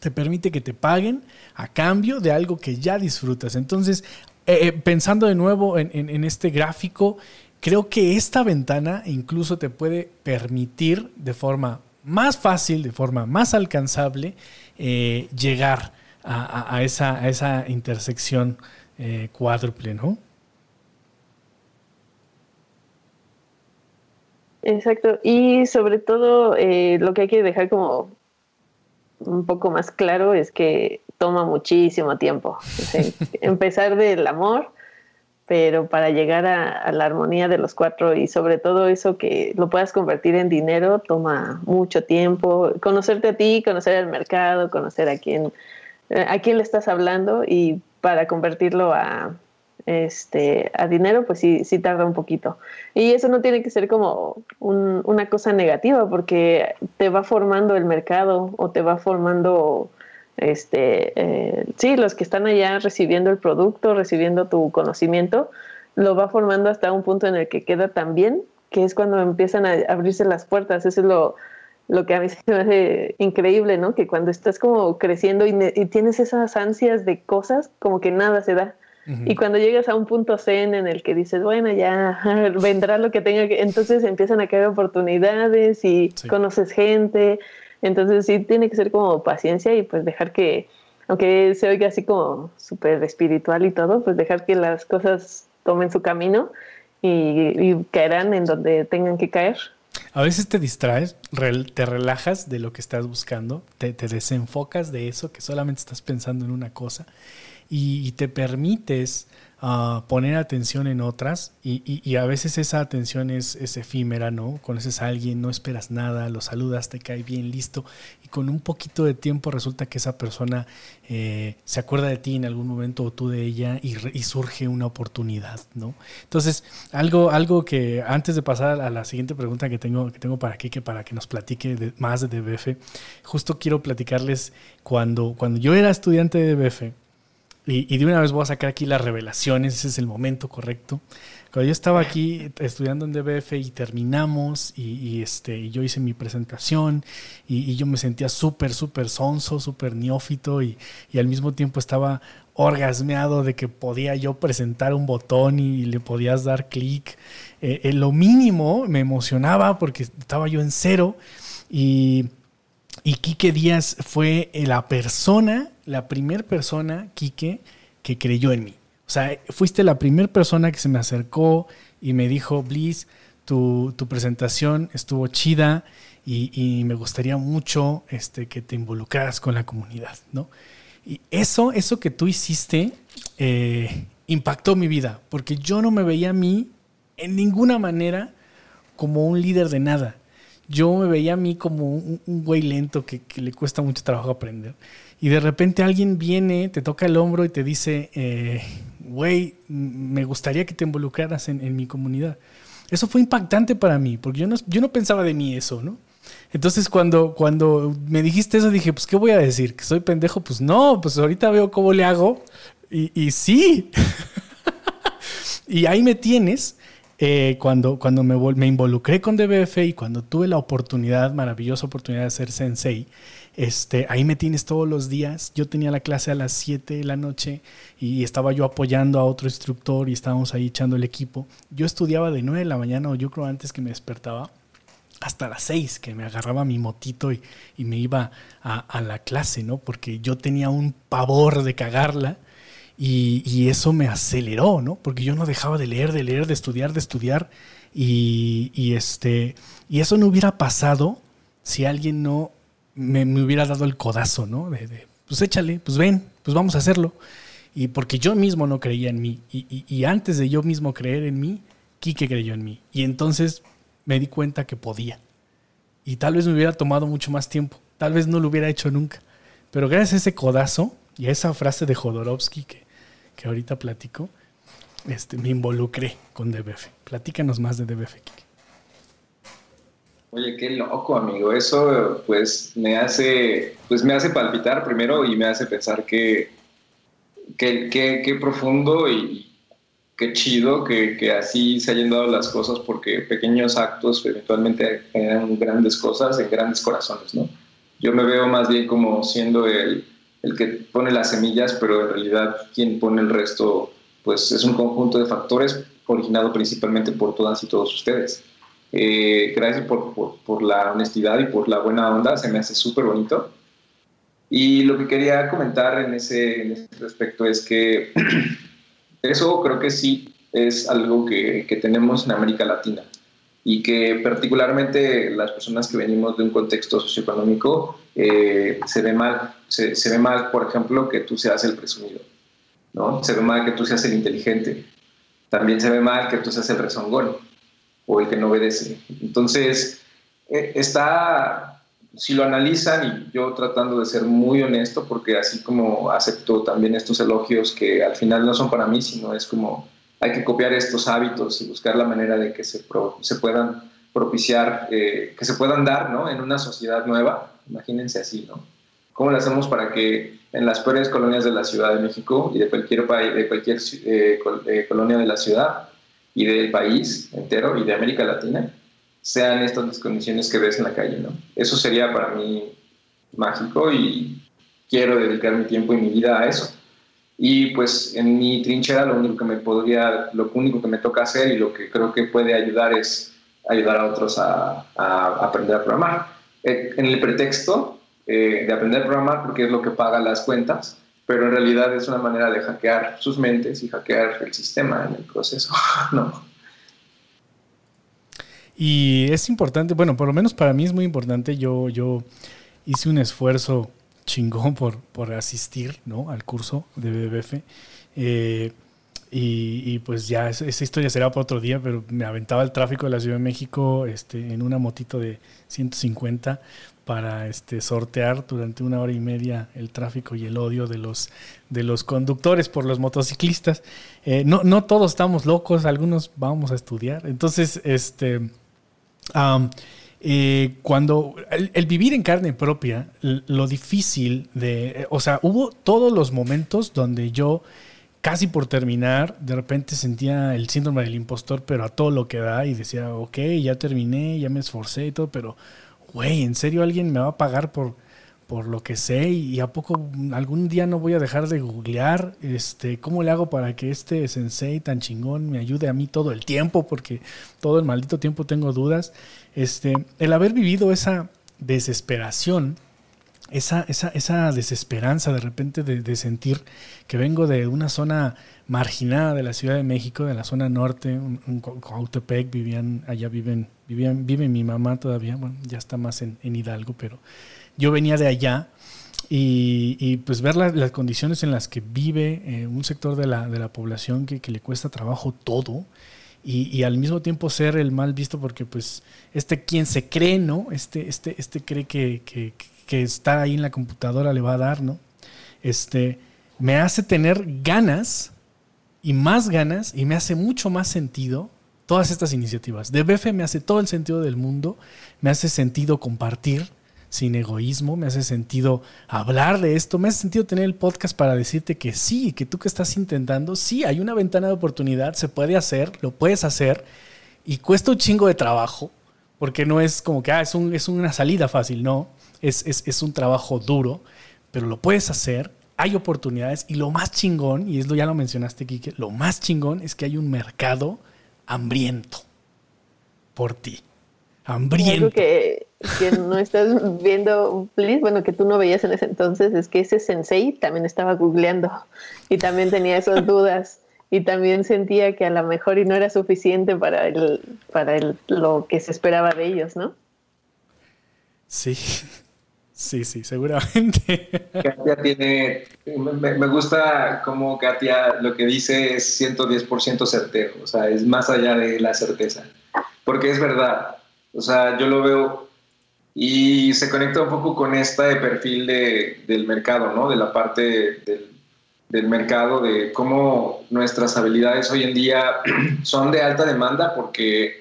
Te permite que te paguen a cambio de algo que ya disfrutas. Entonces, eh, eh, pensando de nuevo en este gráfico, creo que esta ventana incluso te puede permitir de forma más fácil, de forma más alcanzable, eh, llegar a, esa, esa, intersección eh, cuádruple, ¿no? Exacto. Y sobre todo, eh, lo que hay que dejar como un poco más claro es que toma muchísimo tiempo. [laughs] empezar del amor pero para llegar a, la armonía de los cuatro y sobre todo eso que lo puedas convertir en dinero toma mucho tiempo. Conocerte a ti, conocer el mercado, conocer a quién, eh, a quién le estás hablando y para convertirlo a, este, a dinero, pues sí, sí tarda un poquito. Y eso no tiene que ser como una cosa negativa porque te va formando el mercado o te va formando este, eh, sí, los que están allá recibiendo el producto, recibiendo tu conocimiento, lo va formando hasta un punto en el que queda tan bien, que es cuando empiezan a abrirse las puertas. Eso es lo, lo que a mí se me hace increíble, ¿no? Que cuando estás como creciendo y, tienes esas ansias de cosas, como que nada se da. Y cuando llegas a un punto zen en el que dices, bueno, ya [laughs] vendrá lo que tenga que, entonces empiezan a caer oportunidades y conoces gente entonces sí tiene que ser como paciencia y pues dejar que, aunque se oiga así como súper espiritual y todo, pues dejar que las cosas tomen su camino y, caerán en donde tengan que caer. A veces te distraes, te relajas de lo que estás buscando, te, desenfocas de eso, que solamente estás pensando en una cosa y te permites poner atención en otras y, a veces esa atención es, efímera, ¿no? Conoces a alguien, no esperas nada, lo saludas, te cae bien, listo, y con un poquito de tiempo resulta que esa persona eh, se acuerda de ti en algún momento o tú de ella y, surge una oportunidad, ¿no? Entonces, algo, algo que antes de pasar a la siguiente pregunta que tengo, que tengo para que para que nos platique más de DBF, justo quiero platicarles cuando, cuando yo era estudiante de DBF, y, de una vez voy a sacar aquí las revelaciones, ese es el momento correcto. Cuando yo estaba aquí estudiando en DBF y terminamos y, este, y yo hice mi presentación y, yo me sentía súper, súper sonso, súper neófito y, al mismo tiempo estaba orgasmeado de que podía yo presentar un botón y le podías dar clic. Eh, en lo mínimo me emocionaba porque estaba yo en cero y, y Quique Díaz fue la persona la primera persona, Quique, que creyó en mí. O sea, fuiste la primera persona que se me acercó y me dijo, Bliss, tu, presentación estuvo chida y, me gustaría mucho este, que te involucraras con la comunidad, ¿no? Y eso, eso que tú hiciste eh, impactó mi vida, porque yo no me veía a mí en ninguna manera como un líder de nada. Yo me veía a mí como un, güey lento que, le cuesta mucho trabajo aprender y de repente alguien viene, te toca el hombro y te dice, eh, güey, me gustaría que te involucraras en, mi comunidad. Eso fue impactante para mí, porque yo no, yo no pensaba de mí eso, ¿no? Entonces cuando, cuando me dijiste eso dije, pues ¿qué voy a decir? ¿Que soy pendejo? Pues no, pues ahorita veo cómo le hago y sí. [laughs] y ahí me tienes. Eh, cuando, cuando me, involucré con DBF y cuando tuve la oportunidad, maravillosa oportunidad de ser sensei, este, ahí me tienes todos los días. Yo tenía la clase a las 7 de la noche y estaba yo apoyando a otro instructor y estábamos ahí echando el equipo. Yo estudiaba de 9 de la mañana o yo creo antes que me despertaba hasta las 6 que me agarraba mi motito y, me iba a, la clase, ¿no? Porque yo tenía un pavor de cagarla y, eso me aceleró, ¿no? Porque yo no dejaba de leer, de leer, de estudiar, de estudiar y, este, y eso no hubiera pasado si alguien no me, hubiera dado el codazo, ¿no? De, pues échale, pues ven, pues vamos a hacerlo. Y porque yo mismo no creía en mí. Y, antes de yo mismo creer en mí, Quique creyó en mí. Y entonces me di cuenta que podía. Y tal vez me hubiera tomado mucho más tiempo. Tal vez no lo hubiera hecho nunca. Pero gracias a ese codazo y a esa frase de Jodorowsky que, que ahorita platico, este, me involucré con DBF. Platícanos más de DBF, Quique. Oye, qué loco, amigo. Eso pues me hace, pues me hace palpitar primero y me hace pensar que, qué profundo y qué chido que, así se hayan dado las cosas porque pequeños actos eventualmente generan grandes cosas en grandes corazones, ¿no? Yo me veo más bien como siendo el, el que pone las semillas, pero en realidad quien pone el resto, pues es un conjunto de factores originado principalmente por todas y todos ustedes. Eh, gracias por, por, la honestidad y por la buena onda, se me hace súper bonito. Y lo que quería comentar en ese, en ese respecto es que [clears throat] eso creo que sí es algo que, que, tenemos en América Latina y que particularmente las personas que venimos de un contexto socioeconómico eh, se ve mal. Se, se, ve mal, por ejemplo, que tú seas el presumido, ¿no? Se ve mal que tú seas el inteligente, también se ve mal que tú seas el rezongón o el que no obedece. Entonces, eh, está, si lo analizan, y yo tratando de ser muy honesto, porque así como acepto también estos elogios que al final no son para mí, sino es como hay que copiar estos hábitos y buscar la manera de que se, se puedan propiciar, eh, que se puedan dar ¿no? en una sociedad nueva, imagínense así, ¿no? ¿Cómo lo hacemos para que en las peores colonias de la Ciudad de México y de cualquier país, de cualquier eh, eh, colonia de la ciudad y del país entero y de América Latina sean estas las condiciones que ves en la calle, ¿no? Eso sería para mí mágico y quiero dedicar mi tiempo y mi vida a eso. Y pues en mi trinchera lo único que me podría, lo único que me toca hacer y lo que creo que puede ayudar es ayudar a otros a, aprender a programar. Eh, en el pretexto eh, de aprender a programar porque es lo que paga las cuentas, pero en realidad es una manera de hackear sus mentes y hackear el sistema en el proceso, [laughs] ¿no? Y es importante, bueno, por lo menos para mí es muy importante, yo, yo hice un esfuerzo chingón por, por asistir ¿no? al curso de BBF. Eh, y, pues ya esa, historia será para otro día, pero me aventaba el tráfico de la Ciudad de México este, en una motito de 150 para este, sortear durante una hora y media el tráfico y el odio de los, de los conductores por los motociclistas. Eh, no, no todos estamos locos, algunos vamos a estudiar. Entonces, este, eh, cuando el, vivir en carne propia, lo difícil de, o sea, hubo todos los momentos donde yo casi por terminar, de repente sentía el síndrome del impostor, pero a todo lo que da y decía, ok, ya terminé, ya me esforcé y todo, pero, güey, ¿en serio alguien me va a pagar por, por lo que sé? ¿Y a poco algún día no voy a dejar de googlear? Este, ¿Cómo le hago para que este sensei tan chingón me ayude a mí todo el tiempo? Porque todo el maldito tiempo tengo dudas. Este, el haber vivido esa desesperación, esa, esa, esa desesperanza de repente de, sentir que vengo de una zona marginada de la Ciudad de México, de la zona norte, un, vivían, allá viven, vivían, vive mi mamá todavía, bueno, ya está más en, Hidalgo, pero yo venía de allá y, pues ver las condiciones en las que vive eh, un sector de la, de la población que, que, le cuesta trabajo todo. Y, al mismo tiempo ser el mal visto porque pues este quien se cree, ¿no? Este, este, este cree que, que, que está ahí en la computadora le va a dar, ¿no? Este, me hace tener ganas y más ganas y me hace mucho más sentido todas estas iniciativas. De BF me hace todo el sentido del mundo, me hace sentido compartir sin egoísmo, me hace sentido hablar de esto, me hace sentido tener el podcast para decirte que sí, que tú que estás intentando, sí, hay una ventana de oportunidad, se puede hacer, lo puedes hacer y cuesta un chingo de trabajo, porque no es como que ah, es, un, es una salida fácil, no es, un trabajo duro, pero lo puedes hacer, hay oportunidades y lo más chingón, y esto ya lo mencionaste, Kike, lo más chingón es que hay un mercado hambriento por ti. Hambriento. Algo que, que no estás viendo, please, bueno, que tú no veías en ese entonces, es que ese sensei también estaba googleando y también tenía esas [laughs] dudas y también sentía que a lo mejor y no era suficiente para el, para el, lo que se esperaba de ellos, ¿no? Sí. [laughs] Sí, sí, seguramente. Katia tiene, me, gusta cómo Katia lo que dice es 110% certero, o sea, es más allá de la certeza, porque es verdad, o sea, yo lo veo y se conecta un poco con este perfil de, del mercado, ¿no? De la parte del, del mercado, de cómo nuestras habilidades hoy en día [clears throat] son de alta demanda porque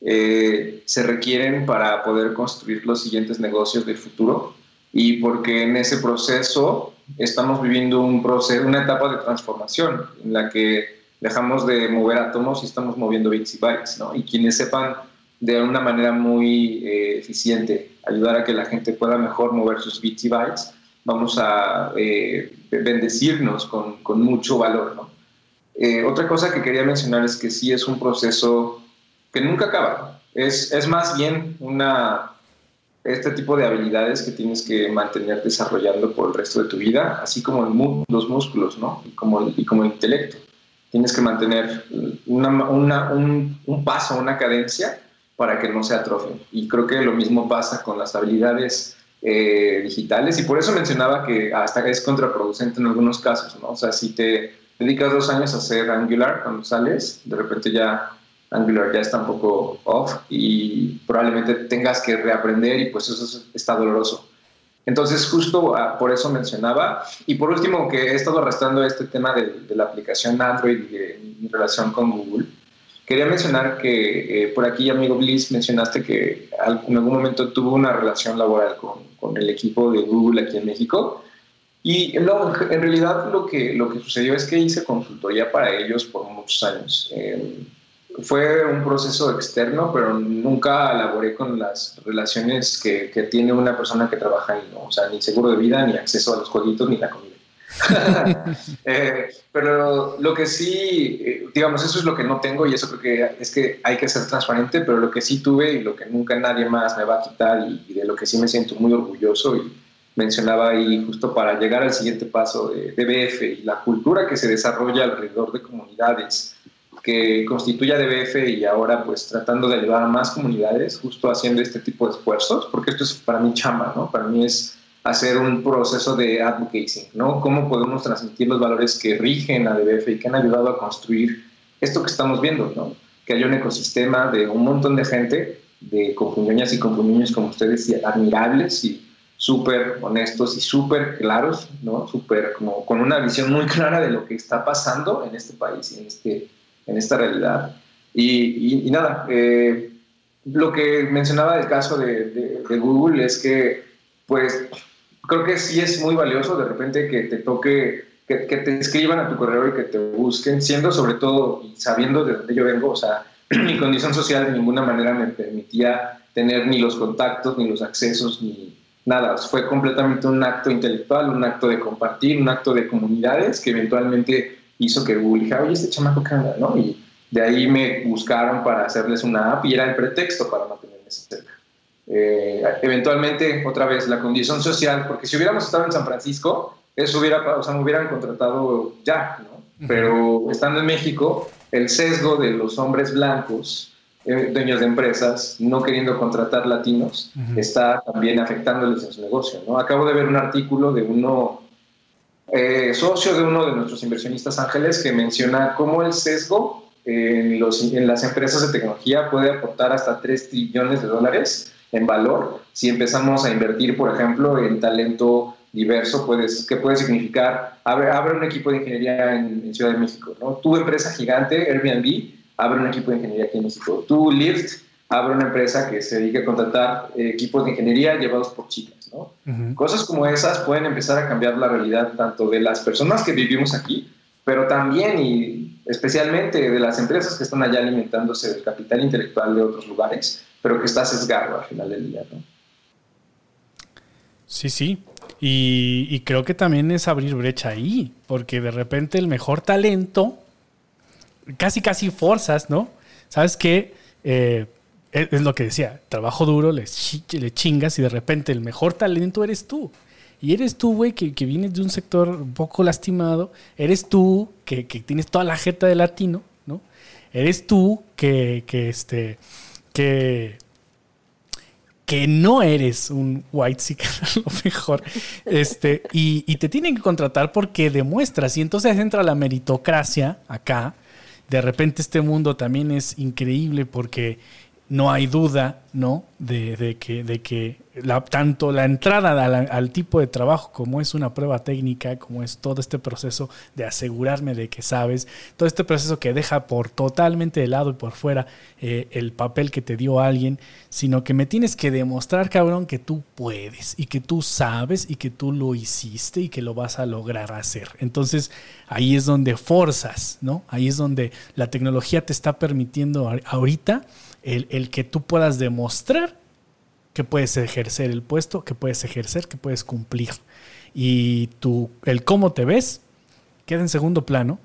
eh, se requieren para poder construir los siguientes negocios del futuro y porque en ese proceso estamos viviendo un proceso, una etapa de transformación en la que dejamos de mover átomos y estamos moviendo bits y bytes, ¿no? Y quienes sepan de una manera muy eh, eficiente ayudar a que la gente pueda mejor mover sus bits y bytes, vamos a eh, bendecirnos con, con, mucho valor, ¿no? otra cosa que quería mencionar es que sí es un proceso que nunca acaba. Es, es más bien una, este tipo de habilidades que tienes que mantener desarrollando por el resto de tu vida, así como los músculos, ¿no? Y como, y como el intelecto. Tienes que mantener una, una, un, un, paso, una cadencia para que no se atrofien. Y creo que lo mismo pasa con las habilidades eh, digitales y por eso mencionaba que hasta es contraproducente en algunos casos, ¿no? O sea, si te dedicas dos años a hacer Angular cuando sales, de repente ya Angular ya está un poco off y probablemente tengas que reaprender y pues eso está doloroso. Entonces, justo ah, por eso mencionaba. Y por último, que he estado arrastrando este tema de, la aplicación Android y de mi relación con Google. Quería mencionar que eh, por aquí, amigo Bliss, mencionaste que en algún momento tuvo una relación laboral con, con el equipo de Google aquí en México. Y en realidad lo que, lo que sucedió es que hice consultoría para ellos por muchos años. Eh, fue un proceso externo, pero nunca elaboré con las relaciones que, que, tiene una persona que trabaja ahí, ¿no? O sea, ni seguro de vida, ni acceso a los jueguitos, ni la comida. [laughs] Eh, pero lo que sí, eh, digamos, eso es lo que no tengo y eso creo que es que hay que ser transparente, pero lo que sí tuve y lo que nunca nadie más me va a quitar y, de lo que sí me siento muy orgulloso y mencionaba ahí justo para llegar al siguiente paso de, BF y la cultura que se desarrolla alrededor de comunidades que constituye DBF y ahora pues tratando de ayudar a más comunidades justo haciendo este tipo de esfuerzos, porque esto es para mí chamba, ¿no? Para mí es hacer un proceso de advocacy, ¿no? Cómo podemos transmitir los valores que rigen a DBF y que han ayudado a construir esto que estamos viendo, ¿no? Que haya un ecosistema de un montón de gente, de compuñoñas y compuñoños como ustedes, y admirables y súper honestos y súper claros, ¿no? Súper como con una visión muy clara de lo que está pasando en este país en este en esta realidad. Y, nada, eh, lo que mencionaba del caso de, Google es que, pues, creo que sí es muy valioso de repente que te toque, que, te escriban a tu correo y que te busquen, siendo sobre todo y sabiendo de dónde yo vengo, o sea, [clears throat] mi condición social de ninguna manera me permitía tener ni los contactos, ni los accesos, ni nada. Fue completamente un acto intelectual, un acto de compartir, un acto de comunidades que eventualmente hizo que Google dijera, oye, este chamaco que anda, ¿no? Y de ahí me buscaron para hacerles una app y era el pretexto para mantenerme cerca. Eh, eventualmente, otra vez, la condición social, porque si hubiéramos estado en San Francisco, eso hubiera, o sea, me hubieran contratado ya, ¿no? Pero estando en México, el sesgo de los hombres blancos, eh, dueños de empresas, no queriendo contratar latinos, está también afectándoles en su negocio, ¿no? Acabo de ver un artículo de uno eh, socio de uno de nuestros inversionistas ángeles que menciona cómo el sesgo en, los, en las empresas de tecnología puede aportar hasta 3 trillones de dólares en valor si empezamos a invertir, por ejemplo, en talento diverso, puedes, que puede significar, abre, abre un equipo de ingeniería en, Ciudad de México, ¿no? Tu empresa gigante, Airbnb, abre un equipo de ingeniería aquí en México. Tú, Lyft, abre una empresa que se dedica a contratar eh, equipos de ingeniería llevados por chicas. Cosas como esas pueden empezar a cambiar la realidad tanto de las personas que vivimos aquí, pero también y especialmente de las empresas que están allá alimentándose del capital intelectual de otros lugares, pero que está sesgado al final del día. Sí, sí. Y, creo que también es abrir brecha ahí, porque de repente el mejor talento, casi casi forzas, ¿no? ¿Sabes qué? Eh, es, lo que decía, trabajo duro, le, chingas y de repente el mejor talento eres tú. Y eres tú, güey, que, vienes de un sector un poco lastimado. Eres tú que, tienes toda la jeta de latino, ¿no? Eres tú que, este, que, que no eres un white seeker, [laughs] a lo mejor. Este, y, y, te tienen que contratar porque demuestras. Y entonces entra la meritocracia acá. De repente este mundo también es increíble porque no hay duda, ¿no? De, que, de que tanto la entrada al, tipo de trabajo como es una prueba técnica, como es todo este proceso de asegurarme de que sabes, todo este proceso que deja por totalmente de lado y por fuera eh, el papel que te dio alguien, sino que me tienes que demostrar, cabrón, que tú puedes y que tú sabes y que tú lo hiciste y que lo vas a lograr hacer. Entonces ahí es donde forzas, ¿no? Ahí es donde la tecnología te está permitiendo ahorita el, que tú puedas demostrar que puedes ejercer el puesto, que puedes ejercer, que puedes cumplir. Y tú, el cómo te ves queda en segundo plano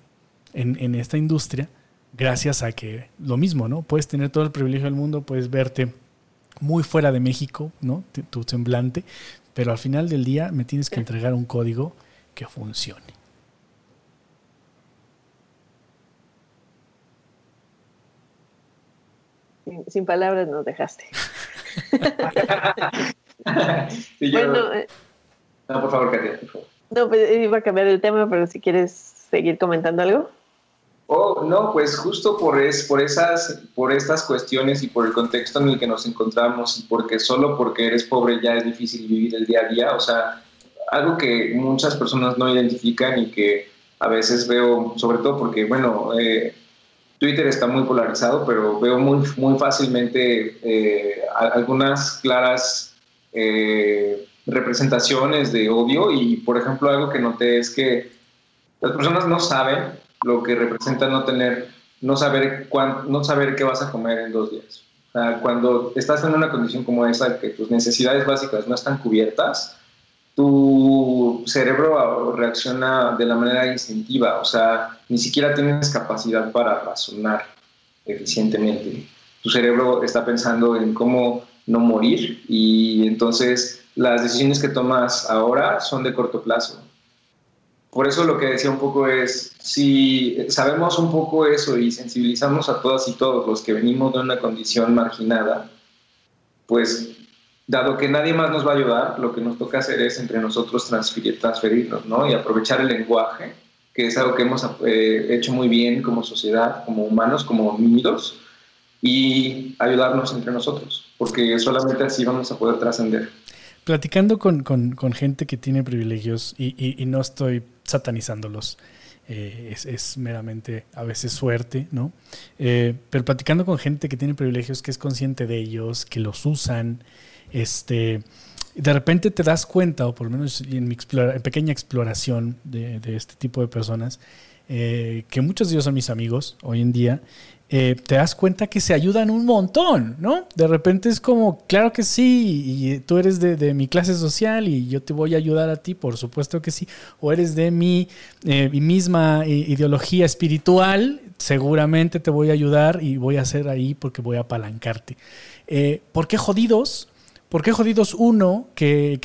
en, esta industria, gracias a que lo mismo, ¿no? Puedes tener todo el privilegio del mundo, puedes verte muy fuera de México, ¿no? Tu semblante, pero al final del día me tienes que entregar un código que funcione. Sin, palabras nos dejaste. [laughs] bueno, eh, no, por favor, Katia, por favor. No, pues iba a cambiar el tema, pero si quieres seguir comentando algo? Oh, no, pues justo por, es, por, esas, por estas cuestiones y por el contexto en el que nos encontramos y porque solo porque eres pobre ya es difícil vivir el día a día, o sea, algo que muchas personas no identifican y que a veces veo, sobre todo porque, bueno, eh, Twitter está muy polarizado, pero veo muy, muy fácilmente eh, algunas claras eh, representaciones de odio y, por ejemplo, algo que noté es que las personas no saben lo que representa no tener, no saber, no saber qué vas a comer en dos días. cuando estás en una condición como esa, que tus necesidades básicas no están cubiertas, tu cerebro reacciona de la manera instintiva, o sea, ni siquiera tienes capacidad para razonar eficientemente. Tu cerebro está pensando en cómo no morir y entonces las decisiones que tomas ahora son de corto plazo por eso lo que decía un poco es, si sabemos un poco eso y sensibilizamos a todas y todos los que venimos de una condición marginada, pues dado que nadie más nos va a ayudar, lo que nos toca hacer es entre nosotros transferir, transferirnos, ¿no? Y aprovechar el lenguaje, que es algo que hemos eh, hecho muy bien como sociedad, como humanos, como niños, y ayudarnos entre nosotros, porque solamente así vamos a poder trascender. Platicando con, gente que tiene privilegios, y no estoy satanizándolos. Eh, es, meramente a veces suerte, ¿no? Eh, pero platicando con gente que tiene privilegios, que es consciente de ellos, que los usan, este, de repente te das cuenta, o por lo menos en mi pequeña exploración de, este tipo de personas, eh, que muchos de ellos son mis amigos hoy en día, eh, te das cuenta que se ayudan un montón, ¿no? De repente es como, claro que sí, y tú eres de, mi clase social y yo te voy a ayudar a ti, por supuesto que sí, o eres de mi, eh, misma ideología espiritual, seguramente te voy a ayudar y voy a hacer ahí porque voy a apalancarte. ¿Por qué jodidos? ¿Por qué jodidos uno que,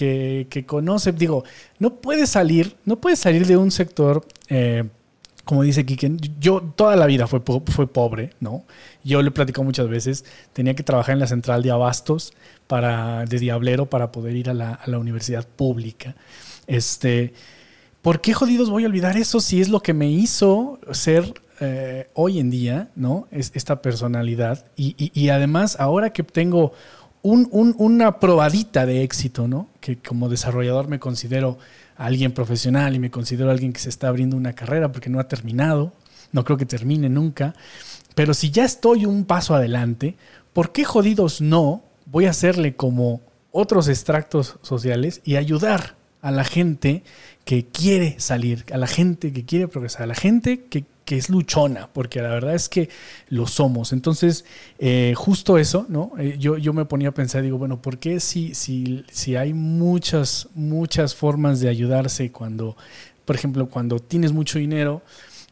que, conoce? Digo, no puede salir, no puede salir de un sector como dice Kiken, yo toda la vida fue, fue pobre, ¿no? Yo le he muchas veces, tenía que trabajar en la central de abastos para, de Diablero para poder ir a la, universidad pública. Este, ¿Por qué jodidos voy a olvidar eso si es lo que me hizo ser eh, hoy en día, ¿no? Es esta personalidad. Y, además, ahora que tengo una probadita de éxito, ¿no? Que como desarrollador me considero alguien profesional y me considero alguien que se está abriendo una carrera porque no ha terminado, no creo que termine nunca, pero si ya estoy un paso adelante, ¿por qué jodidos no voy a hacerle como otros extractos sociales y ayudar a la gente que quiere salir, a la gente que quiere progresar, a la gente que que es luchona, porque la verdad es que lo somos. Entonces, eh, justo eso, ¿no? Eh, yo, yo me ponía a pensar, digo, bueno, ¿por qué si, si, si hay muchas, muchas formas de ayudarse cuando, por ejemplo, cuando tienes mucho dinero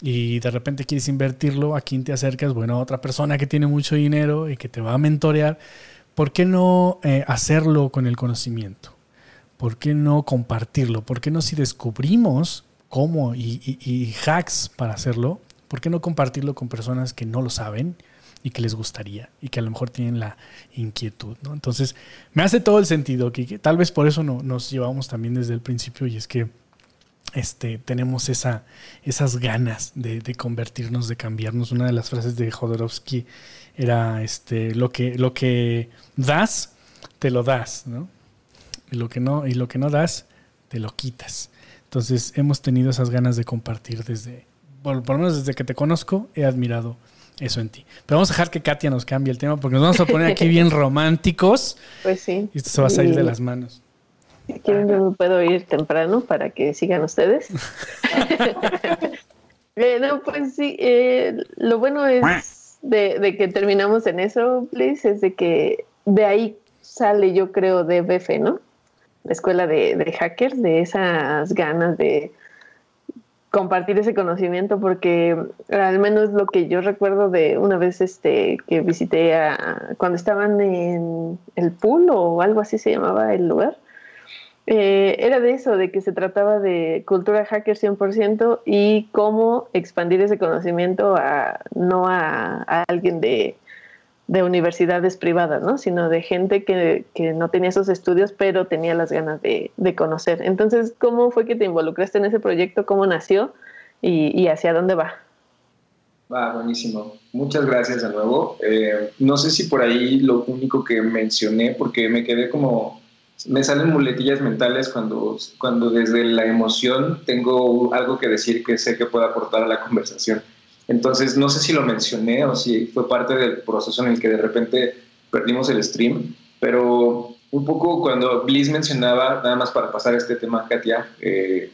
y de repente quieres invertirlo, a quién te acercas? Bueno, a otra persona que tiene mucho dinero y que te va a mentorear. ¿Por qué no eh, hacerlo con el conocimiento? ¿Por qué no compartirlo? ¿Por qué no si descubrimos cómo y, hacks para hacerlo, ¿por qué no compartirlo con personas que no lo saben y que les gustaría y que a lo mejor tienen la inquietud? Entonces, me hace todo el sentido, que, tal vez por eso no, nos llevamos también desde el principio y es que este, tenemos esa, esas ganas de, convertirnos, de cambiarnos. Una de las frases de Jodorowsky era este, lo, que, lo que das, te lo das, ¿no? Lo que no, y lo que no das, te lo quitas. Entonces hemos tenido esas ganas de compartir desde, por lo menos desde que te conozco, he admirado eso en ti. Pero vamos a dejar que Katia nos cambie el tema porque nos vamos a poner aquí bien [laughs] románticos. Pues sí. Y esto se va a salir de las manos. Yo me puedo ir temprano para que sigan ustedes. [laughs] Eh, no, pues sí, eh, lo bueno es de, que terminamos en eso, please, es de que de ahí sale, yo creo, de BF, ¿no? La escuela de, hackers, de esas ganas de compartir ese conocimiento, porque al menos lo que yo recuerdo de una vez este que visité a, cuando estaban en el pool o algo así se llamaba el lugar, eh, era de eso, de que se trataba de cultura hacker 100% y cómo expandir ese conocimiento a no a alguien de de universidades privadas, ¿no? sino de gente que, no tenía esos estudios, pero tenía las ganas de, conocer. Entonces, ¿cómo fue que te involucraste en ese proyecto? ¿Cómo nació? y, hacia dónde va. Va, buenísimo. Muchas gracias de nuevo. Eh, no sé si por ahí lo único que mencioné, porque me quedé como, me salen muletillas mentales cuando, cuando desde la emoción tengo algo que decir que sé que puede aportar a la conversación. Entonces, no sé si lo mencioné o si fue parte del proceso en el que de repente perdimos el stream, pero un poco cuando Bliss mencionaba, nada más para pasar este tema, Katia, eh,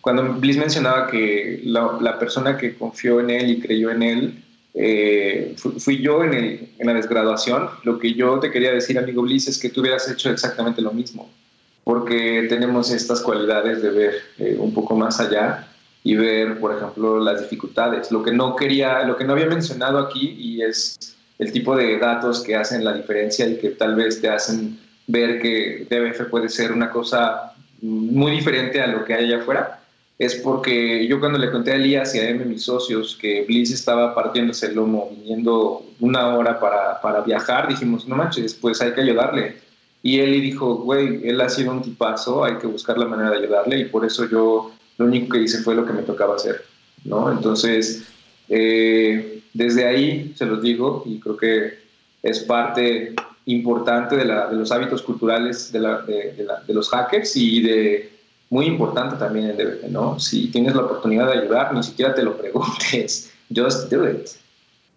cuando Bliss mencionaba que la, persona que confió en él y creyó en él, eh, fui, yo en, la desgraduación, lo que yo te quería decir, amigo Bliss, es que tú hubieras hecho exactamente lo mismo, porque tenemos estas cualidades de ver eh, un poco más allá y ver, por ejemplo, las dificultades. Lo que no quería, lo que no había mencionado aquí y es el tipo de datos que hacen la diferencia y que tal vez te hacen ver que DBF puede ser una cosa muy diferente a lo que hay allá afuera, es porque yo cuando le conté a Elías y a M, mis socios, que Bliss estaba partiéndose el lomo, viniendo una hora para, para viajar, dijimos, no manches, pues hay que ayudarle. Y él dijo, güey, él ha sido un tipazo, hay que buscar la manera de ayudarle y por eso yo lo único que hice fue lo que me tocaba hacer, ¿no? Entonces, eh, desde ahí se los digo y creo que es parte importante de, la, de los hábitos culturales de, la, de, de, los hackers y de muy importante también en DBT, ¿no? Si tienes la oportunidad de ayudar, ni siquiera te lo preguntes, [laughs] just do it,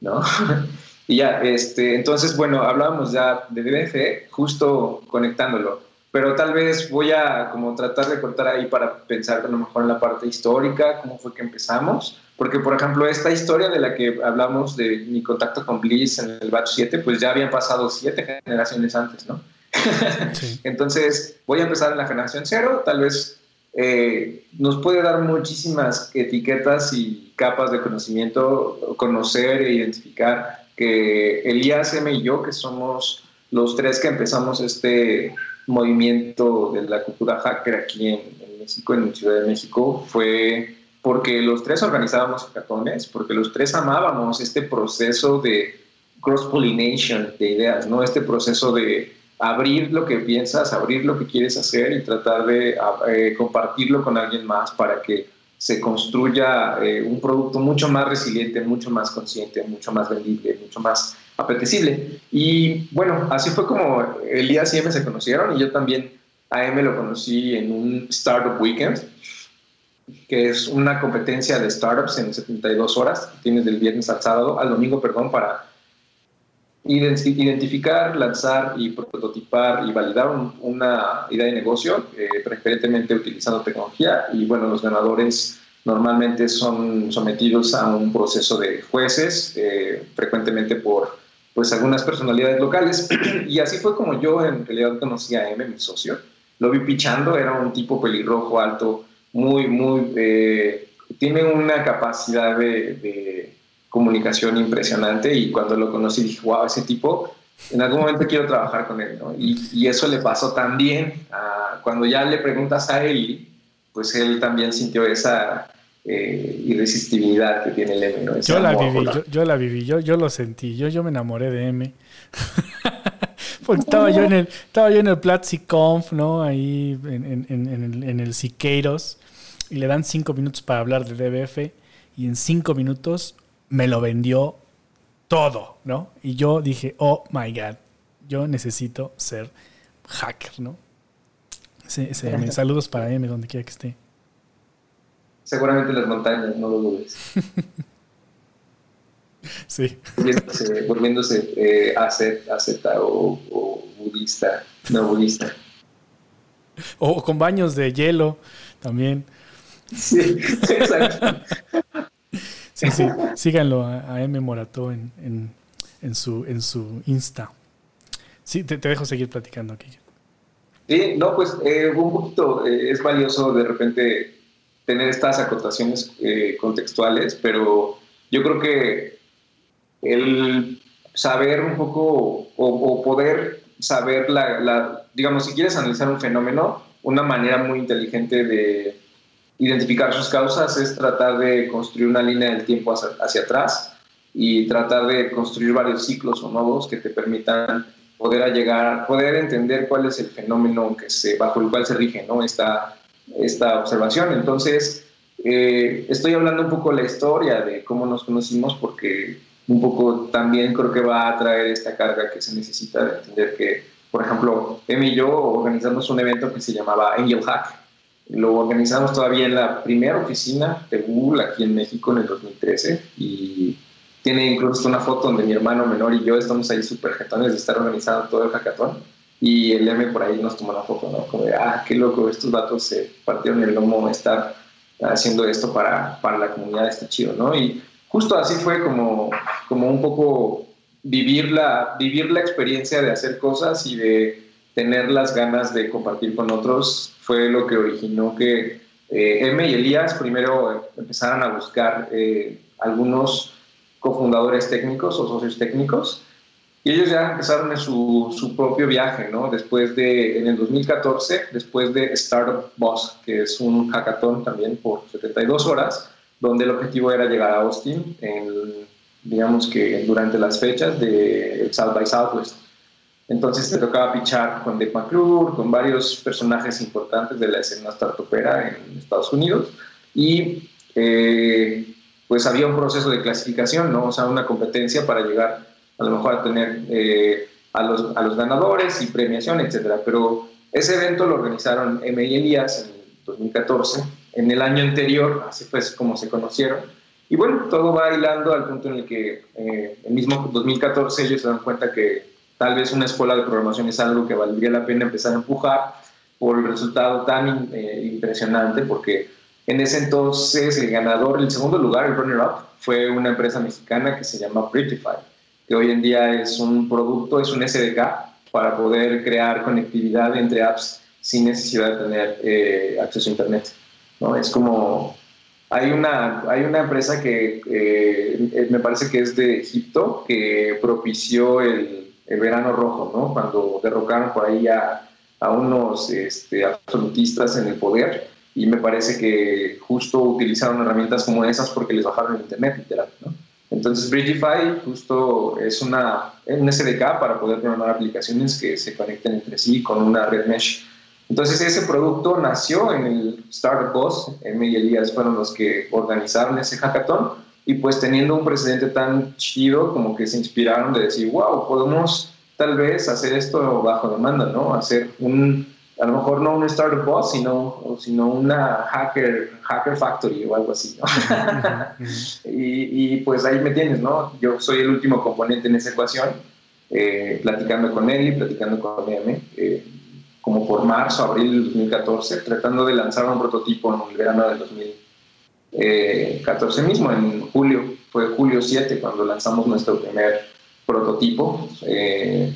¿no? [laughs] y ya, este, entonces, bueno, hablábamos ya de DBF, justo conectándolo pero tal vez voy a como tratar de cortar ahí para pensar a lo mejor en la parte histórica, cómo fue que empezamos, porque por ejemplo esta historia de la que hablamos de mi contacto con Bliss en el batch 7, pues ya habían pasado siete generaciones antes, ¿no? [laughs] Entonces voy a empezar en la generación cero, tal vez eh, nos puede dar muchísimas etiquetas y capas de conocimiento, conocer e identificar que Elías M y yo, que somos los tres que empezamos este movimiento de la cultura hacker aquí en, México, en Ciudad de México, fue porque los tres organizábamos hackatones, porque los tres amábamos este proceso de cross-pollination de ideas, ¿no? Este proceso de abrir lo que piensas, abrir lo que quieres hacer y tratar de eh, compartirlo con alguien más para que se construya eh, un producto mucho más resiliente, mucho más consciente, mucho más vendible, mucho más apetecible. Y bueno, así fue como Elías y M se conocieron y yo también a M lo conocí en un Startup Weekend, que es una competencia de startups en 72 horas, tienes del viernes al sábado, al domingo, perdón, para identificar, lanzar y prototipar y validar una idea de negocio, eh, preferentemente utilizando tecnología. Y bueno, los ganadores normalmente son sometidos a un proceso de jueces, eh, frecuentemente por pues algunas personalidades locales. [clears throat] y así fue como yo en realidad conocí a M, mi socio. Lo vi pichando, era un tipo pelirrojo, alto, muy, muy... Eh, tiene una capacidad de, comunicación impresionante y cuando lo conocí dije, wow, ese tipo, en algún momento quiero trabajar con él, ¿no? Y, eso le pasó también, cuando ya le preguntas a él, pues él también sintió esa eh, irresistibilidad que tiene el M. Yo la, viví, yo, la viví, yo, yo lo sentí, yo, yo me enamoré de M. [laughs] Porque estaba yo en el, estaba yo en el Platzi Conf, ¿no? Ahí en, en, en, en el Siqueiros. Y le dan cinco minutos para hablar de DBF. Y en cinco minutos me lo vendió todo, ¿no? Y yo dije, oh my God, yo necesito ser hacker, ¿no? [laughs] saludos para M, donde quiera que esté seguramente las montañas, no lo dudes. [laughs] sí. Volviéndose, eh, a, Z, o, budista, no budista. O con baños de hielo también. Sí, exacto. [laughs] sí, sí, síganlo a, M Morató en, su, en su Insta. Sí, te, dejo seguir platicando aquí. Sí, no, pues eh, un poquito eh, es valioso de repente tener estas acotaciones eh, contextuales, pero yo creo que el saber un poco o, poder saber la, digamos, si quieres analizar un fenómeno, una manera muy inteligente de identificar sus causas es tratar de construir una línea del tiempo hacia, hacia atrás y tratar de construir varios ciclos o nodos que te permitan poder llegar, poder entender cuál es el fenómeno que se, bajo el cual se rige ¿no? esta, esta observación. Entonces, eh, estoy hablando un poco de la historia de cómo nos conocimos porque un poco también creo que va a traer esta carga que se necesita de entender que, por ejemplo, Emi y yo organizamos un evento que se llamaba Angel Hack. Lo organizamos todavía en la primera oficina de Google aquí en México en el 2013 y tiene incluso una foto donde mi hermano menor y yo estamos ahí súper jetones de estar organizando todo el hackathon y el M por ahí nos tomó una foto, ¿no? Como de, ah, qué loco, estos datos se partieron el lomo estar haciendo esto para, para la comunidad, está chido, ¿no? Y justo así fue como, como un poco vivir la, vivir la experiencia de hacer cosas y de tener las ganas de compartir con otros, fue lo que originó que eh, M y Elías primero empezaran a buscar eh, algunos cofundadores técnicos o socios técnicos y ellos ya empezaron su, su, propio viaje, ¿no? Después de, en el 2014, después de Startup Boss, que es un hackathon también por 72 horas, donde el objetivo era llegar a Austin, en, digamos que durante las fechas de South by Southwest. Entonces te tocaba pichar con Dave McClure, con varios personajes importantes de la escena startupera en Estados Unidos y eh, pues había un proceso de clasificación, ¿no? O sea, una competencia para llegar a lo mejor a tener eh, a, los, a los ganadores y premiación, etcétera. Pero ese evento lo organizaron M y Elías en 2014 en el año anterior, así fue como se conocieron. Y bueno, todo va hilando al punto en el que eh, el mismo 2014 ellos se dan cuenta que tal vez una escuela de programación es algo que valdría la pena empezar a empujar por el resultado tan eh, impresionante, porque en ese entonces el ganador, el segundo lugar, el runner-up, fue una empresa mexicana que se llama Prettify, que hoy en día es un producto, es un SDK para poder crear conectividad entre apps sin necesidad de tener eh, acceso a Internet. ¿no? Es como, hay una, hay una empresa que eh, me parece que es de Egipto que propició el, el, verano rojo, ¿no? cuando derrocaron por ahí a, a unos este, absolutistas en el poder y me parece que justo utilizaron herramientas como esas porque les bajaron el internet, literal, ¿no? Entonces, Bridgify justo es una, un SDK para poder programar aplicaciones que se conecten entre sí con una red mesh entonces ese producto nació en el Startup Boss, M y fueron los que organizaron ese hackathon y pues teniendo un precedente tan chido como que se inspiraron de decir, wow, podemos tal vez hacer esto bajo demanda, ¿no? Hacer un, a lo mejor no un Startup Boss, sino, sino una hacker, hacker factory o algo así, ¿no? [laughs] y, y, pues ahí me tienes, ¿no? Yo soy el último componente en esa ecuación, eh, platicando con y platicando con M. Eh, como por marzo, abril del 2014, tratando de lanzar un prototipo en el verano del 2014 mismo, en julio, fue julio 7 cuando lanzamos nuestro primer prototipo. Eh,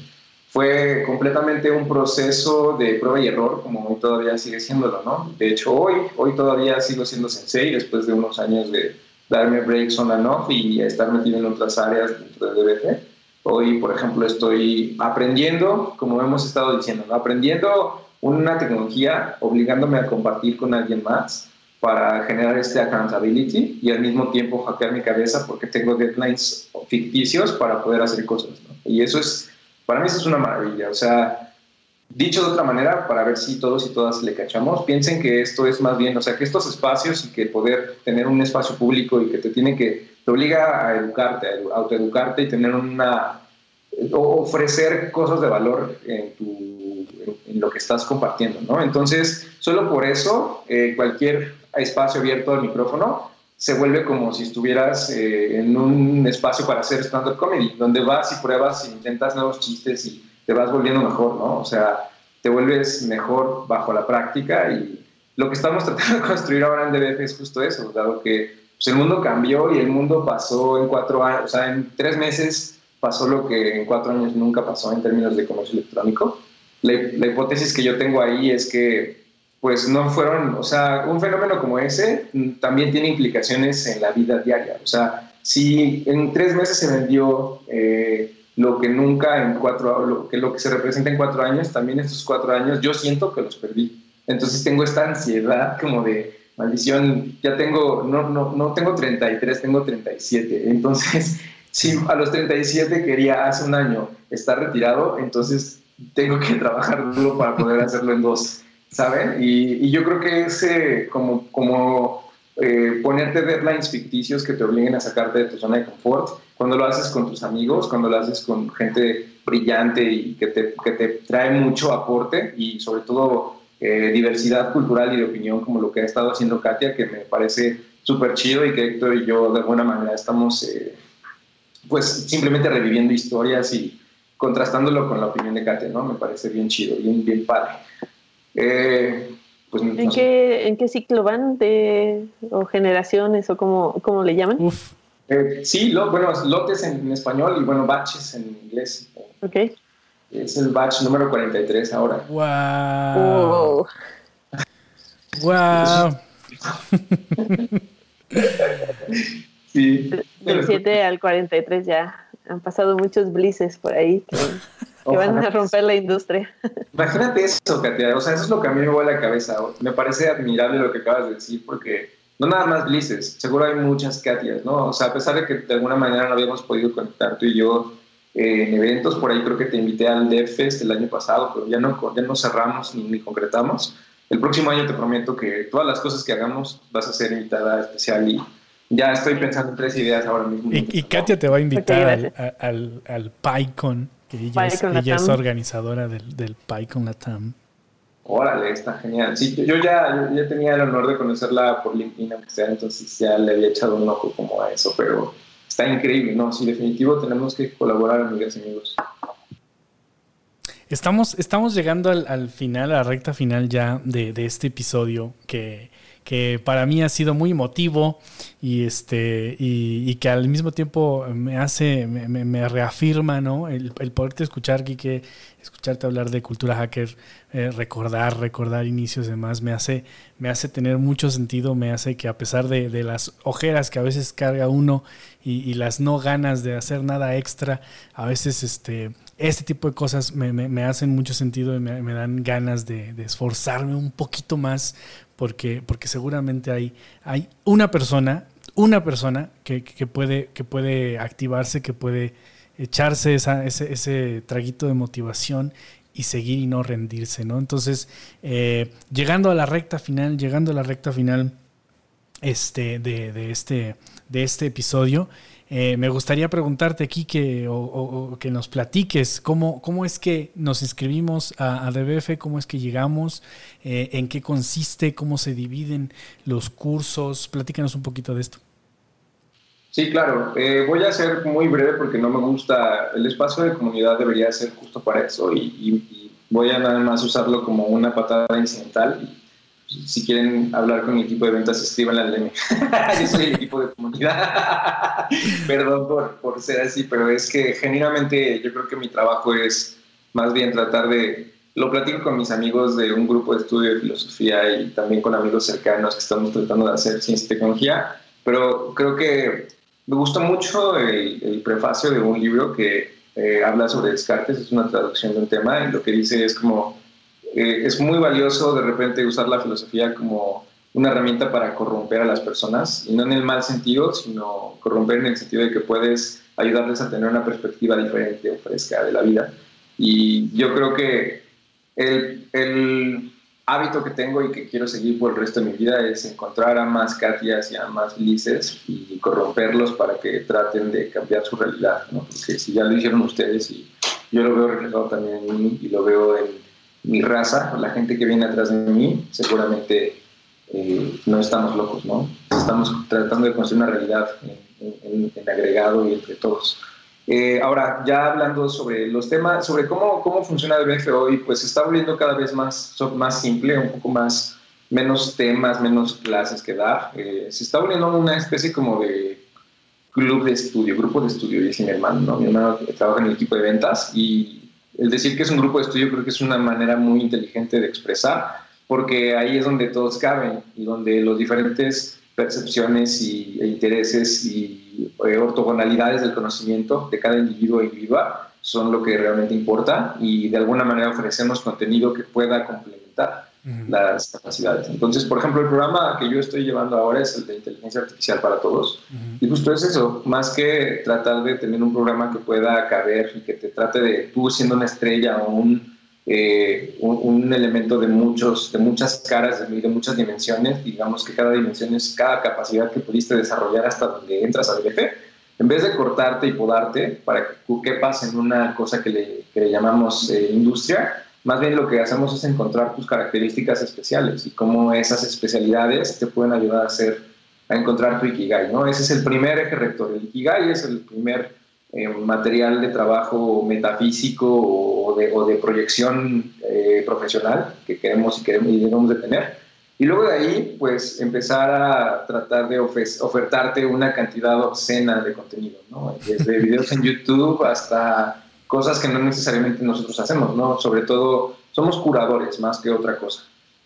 fue completamente un proceso de prueba y error, como hoy todavía sigue siéndolo, ¿no? De hecho, hoy, hoy todavía sigo siendo sensei después de unos años de darme breaks on and off y estar metido en otras áreas dentro de DBT. Hoy, por ejemplo, estoy aprendiendo, como hemos estado diciendo, aprendiendo una tecnología, obligándome a compartir con alguien más para generar este accountability y al mismo tiempo hackear mi cabeza porque tengo deadlines ficticios para poder hacer cosas. Y eso es, para mí eso es una maravilla. O sea, dicho de otra manera, para ver si todos y todas le cachamos, piensen que esto es más bien, o sea, que estos espacios y que poder tener un espacio público y que te tiene que te obliga a educarte, a autoeducarte y tener una ofrecer cosas de valor en, lo que estás compartiendo, ¿no? Entonces, solo por eso, eh, cualquier espacio abierto al micrófono se vuelve como si estuvieras eh, en un espacio para hacer stand-up comedy, donde vas y pruebas y intentas nuevos chistes y te vas volviendo mejor, ¿no? O sea, te vuelves mejor bajo la práctica y lo que estamos [laughs] tratando de construir ahora en DBF es justo eso, dado que pues el mundo cambió y el mundo pasó en cuatro años, o sea, en tres meses pasó lo que en cuatro años nunca pasó en términos de comercio electrónico. La, hipótesis que yo tengo ahí es que, pues no fueron, o sea, un fenómeno como ese también tiene implicaciones en la vida diaria. O sea, si en tres meses se vendió eh, lo que nunca en cuatro, lo que, lo que se representa en cuatro años, también estos cuatro años yo siento que los perdí. Entonces tengo esta ansiedad como de, maldición, ya tengo, no, no, no tengo 33, tengo 37. Entonces, [laughs] si a los 37 quería hace un año estar retirado, entonces tengo que [laughs] trabajar duro para poder hacerlo en dos, ¿saben? Y, yo creo que ese, como, como eh, ponerte deadlines ficticios que te obliguen a sacarte de tu zona de confort, cuando lo haces con tus amigos, cuando lo haces con gente brillante y que te, que te trae mucho aporte y sobre todo eh, diversidad cultural y de opinión como lo que ha estado haciendo Katia, que me parece súper chido y que Héctor y yo de alguna manera estamos eh, pues simplemente reviviendo historias y contrastándolo con la opinión de Katia, ¿no? Me parece bien chido, bien, bien padre. Eh, pues, ¿En, qué, ¿En qué ciclo van de, o generaciones o cómo, cómo le llaman? Uf. sí, bueno, lotes en, español y bueno, batches en inglés. Ok. Es el batch número 43 ahora. ¡Wow! ¡Wow! [laughs] sí. Del 7 al 43 ya han pasado muchos blises por ahí que, [laughs] van a romper la industria. [laughs] Imagínate eso, Katia. O sea, eso es lo que a mí me vuela la cabeza. Me parece admirable lo que acabas de decir porque no nada más blises, seguro hay muchas Katias, ¿no? O sea, a pesar de que de alguna manera no habíamos podido conectar tú y yo en eventos. Por ahí creo que te invité al DevFest el año pasado, pero ya no, ya no cerramos ni, concretamos. El próximo año te prometo que todas las cosas que hagamos vas a ser invitada especial y ya estoy pensando en tres ideas ahora mismo. Y, Katia te va a invitar al, al, al, PyCon, que ella, es, ella es, organizadora del, del PyCon Latam. Órale, está genial. Sí, yo ya, yo ya tenía el honor de conocerla por LinkedIn, aunque sea, entonces ya le había echado un ojo como a eso, pero está increíble, ¿no? Sí, definitivo tenemos que colaborar, amigas y amigos. Estamos, estamos llegando al, final, a la recta final ya de, este episodio que, que, para mí ha sido muy emotivo y, este, y, que al mismo tiempo me hace, me, reafirma, ¿no? El, el poderte escuchar, Kike, escucharte hablar de cultura hacker, eh, recordar, recordar inicios y demás, me hace, me hace tener mucho sentido, me hace que a pesar de, de las ojeras que a veces carga uno y, las no ganas de hacer nada extra, a veces este, este tipo de cosas me, hacen mucho sentido y me, dan ganas de, esforzarme un poquito más porque, porque seguramente hay, hay una persona, una persona que, que, puede, que puede activarse, que puede echarse ese, ese traguito de motivación y seguir y no rendirse, ¿no? Entonces, eh, llegando a la recta final, llegando a la recta final este, de, de este, de este episodio, eh, me gustaría preguntarte aquí que, o, que nos platiques cómo, cómo es que nos inscribimos a, DBF, cómo es que llegamos, eh, en qué consiste, cómo se dividen los cursos. Platícanos un poquito de esto. Sí, claro. Eh, voy a ser muy breve porque no me gusta. El espacio de comunidad debería ser justo para eso y, y voy a nada más usarlo como una patada incidental si quieren hablar con mi equipo de ventas, escriban al DM. [laughs] Yo soy el equipo de comunidad. [laughs] Perdón por, por, ser así, pero es que genuinamente yo creo que mi trabajo es más bien tratar de... Lo platico con mis amigos de un grupo de estudio de filosofía y también con amigos cercanos que estamos tratando de hacer ciencia y tecnología, pero creo que me gusta mucho el, prefacio de un libro que eh, habla sobre Descartes, es una traducción de un tema y lo que dice es como eh, es muy valioso de repente usar la filosofía como una herramienta para corromper a las personas, y no en el mal sentido, sino corromper en el sentido de que puedes ayudarles a tener una perspectiva diferente o fresca de la vida. Y yo creo que el, el hábito que tengo y que quiero seguir por el resto de mi vida es encontrar a más Katias y a más Lices y corromperlos para que traten de cambiar su realidad, ¿no? Porque si ya lo hicieron ustedes y yo lo veo reflejado también en mí y lo veo en mi raza, la gente que viene atrás de mí, seguramente eh, no estamos locos, ¿no? Estamos tratando de construir una realidad en, agregado y entre todos. Eh, ahora, ya hablando sobre los temas, sobre cómo, cómo funciona el BF hoy, pues se está volviendo cada vez más, más simple, un poco más, menos temas, menos clases que dar. Eh, se está volviendo una especie como de club de estudio, grupo de estudio, dice mi hermano, ¿no? Mi hermano trabaja en el equipo de ventas y el decir que es un grupo de estudio creo que es una manera muy inteligente de expresar, porque ahí es donde todos caben y donde los diferentes percepciones y, e intereses y eh, ortogonalidades del conocimiento de cada individuo e individual son lo que realmente importa y de alguna manera ofrecemos contenido que pueda complementar las capacidades. Entonces, por ejemplo, el programa que yo estoy llevando ahora es el de inteligencia artificial para todos. Y justo es eso, más que tratar de tener un programa que pueda caber y que te trate de tú siendo una estrella o un eh, un, elemento de, muchos, de muchas caras, de, de, muchas dimensiones. Digamos que cada dimensión es cada capacidad que pudiste desarrollar hasta donde entras a BLF. En vez de cortarte y podarte para que pase en una cosa que le, que le llamamos eh, industria, más bien lo que hacemos es encontrar tus características especiales y cómo esas especialidades te pueden ayudar a, hacer, a encontrar tu Ikigai. ¿no? Ese es el primer eje rector. El Ikigai es el primer eh, material de trabajo metafísico o de, o de proyección eh, profesional que queremos y, queremos y debemos de tener. Y luego de ahí, pues empezar a tratar de ofertarte una cantidad obscena de contenido, ¿no? desde videos en YouTube hasta cosas que no necesariamente nosotros hacemos, ¿no? Sobre todo somos curadores más que otra cosa.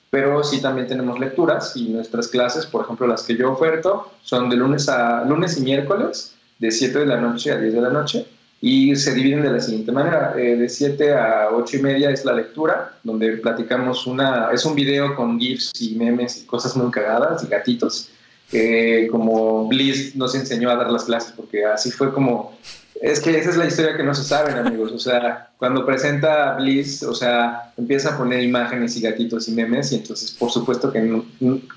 Pero sí también tenemos lecturas y nuestras clases, por ejemplo, las que yo oferto, son de lunes a lunes y miércoles de 7 de la noche a 10 de la noche y se dividen de la siguiente manera. Eh, de 7 a 8 y media es la lectura, donde platicamos una... Es un video con GIFs y memes y cosas muy cagadas y gatitos. Eh, como Bliss nos enseñó a dar las clases, porque así fue como... Es que esa es la historia que no se saben, amigos. O sea, cuando presenta Bliss, o sea, empieza a poner imágenes y gatitos y memes, y entonces, por supuesto que,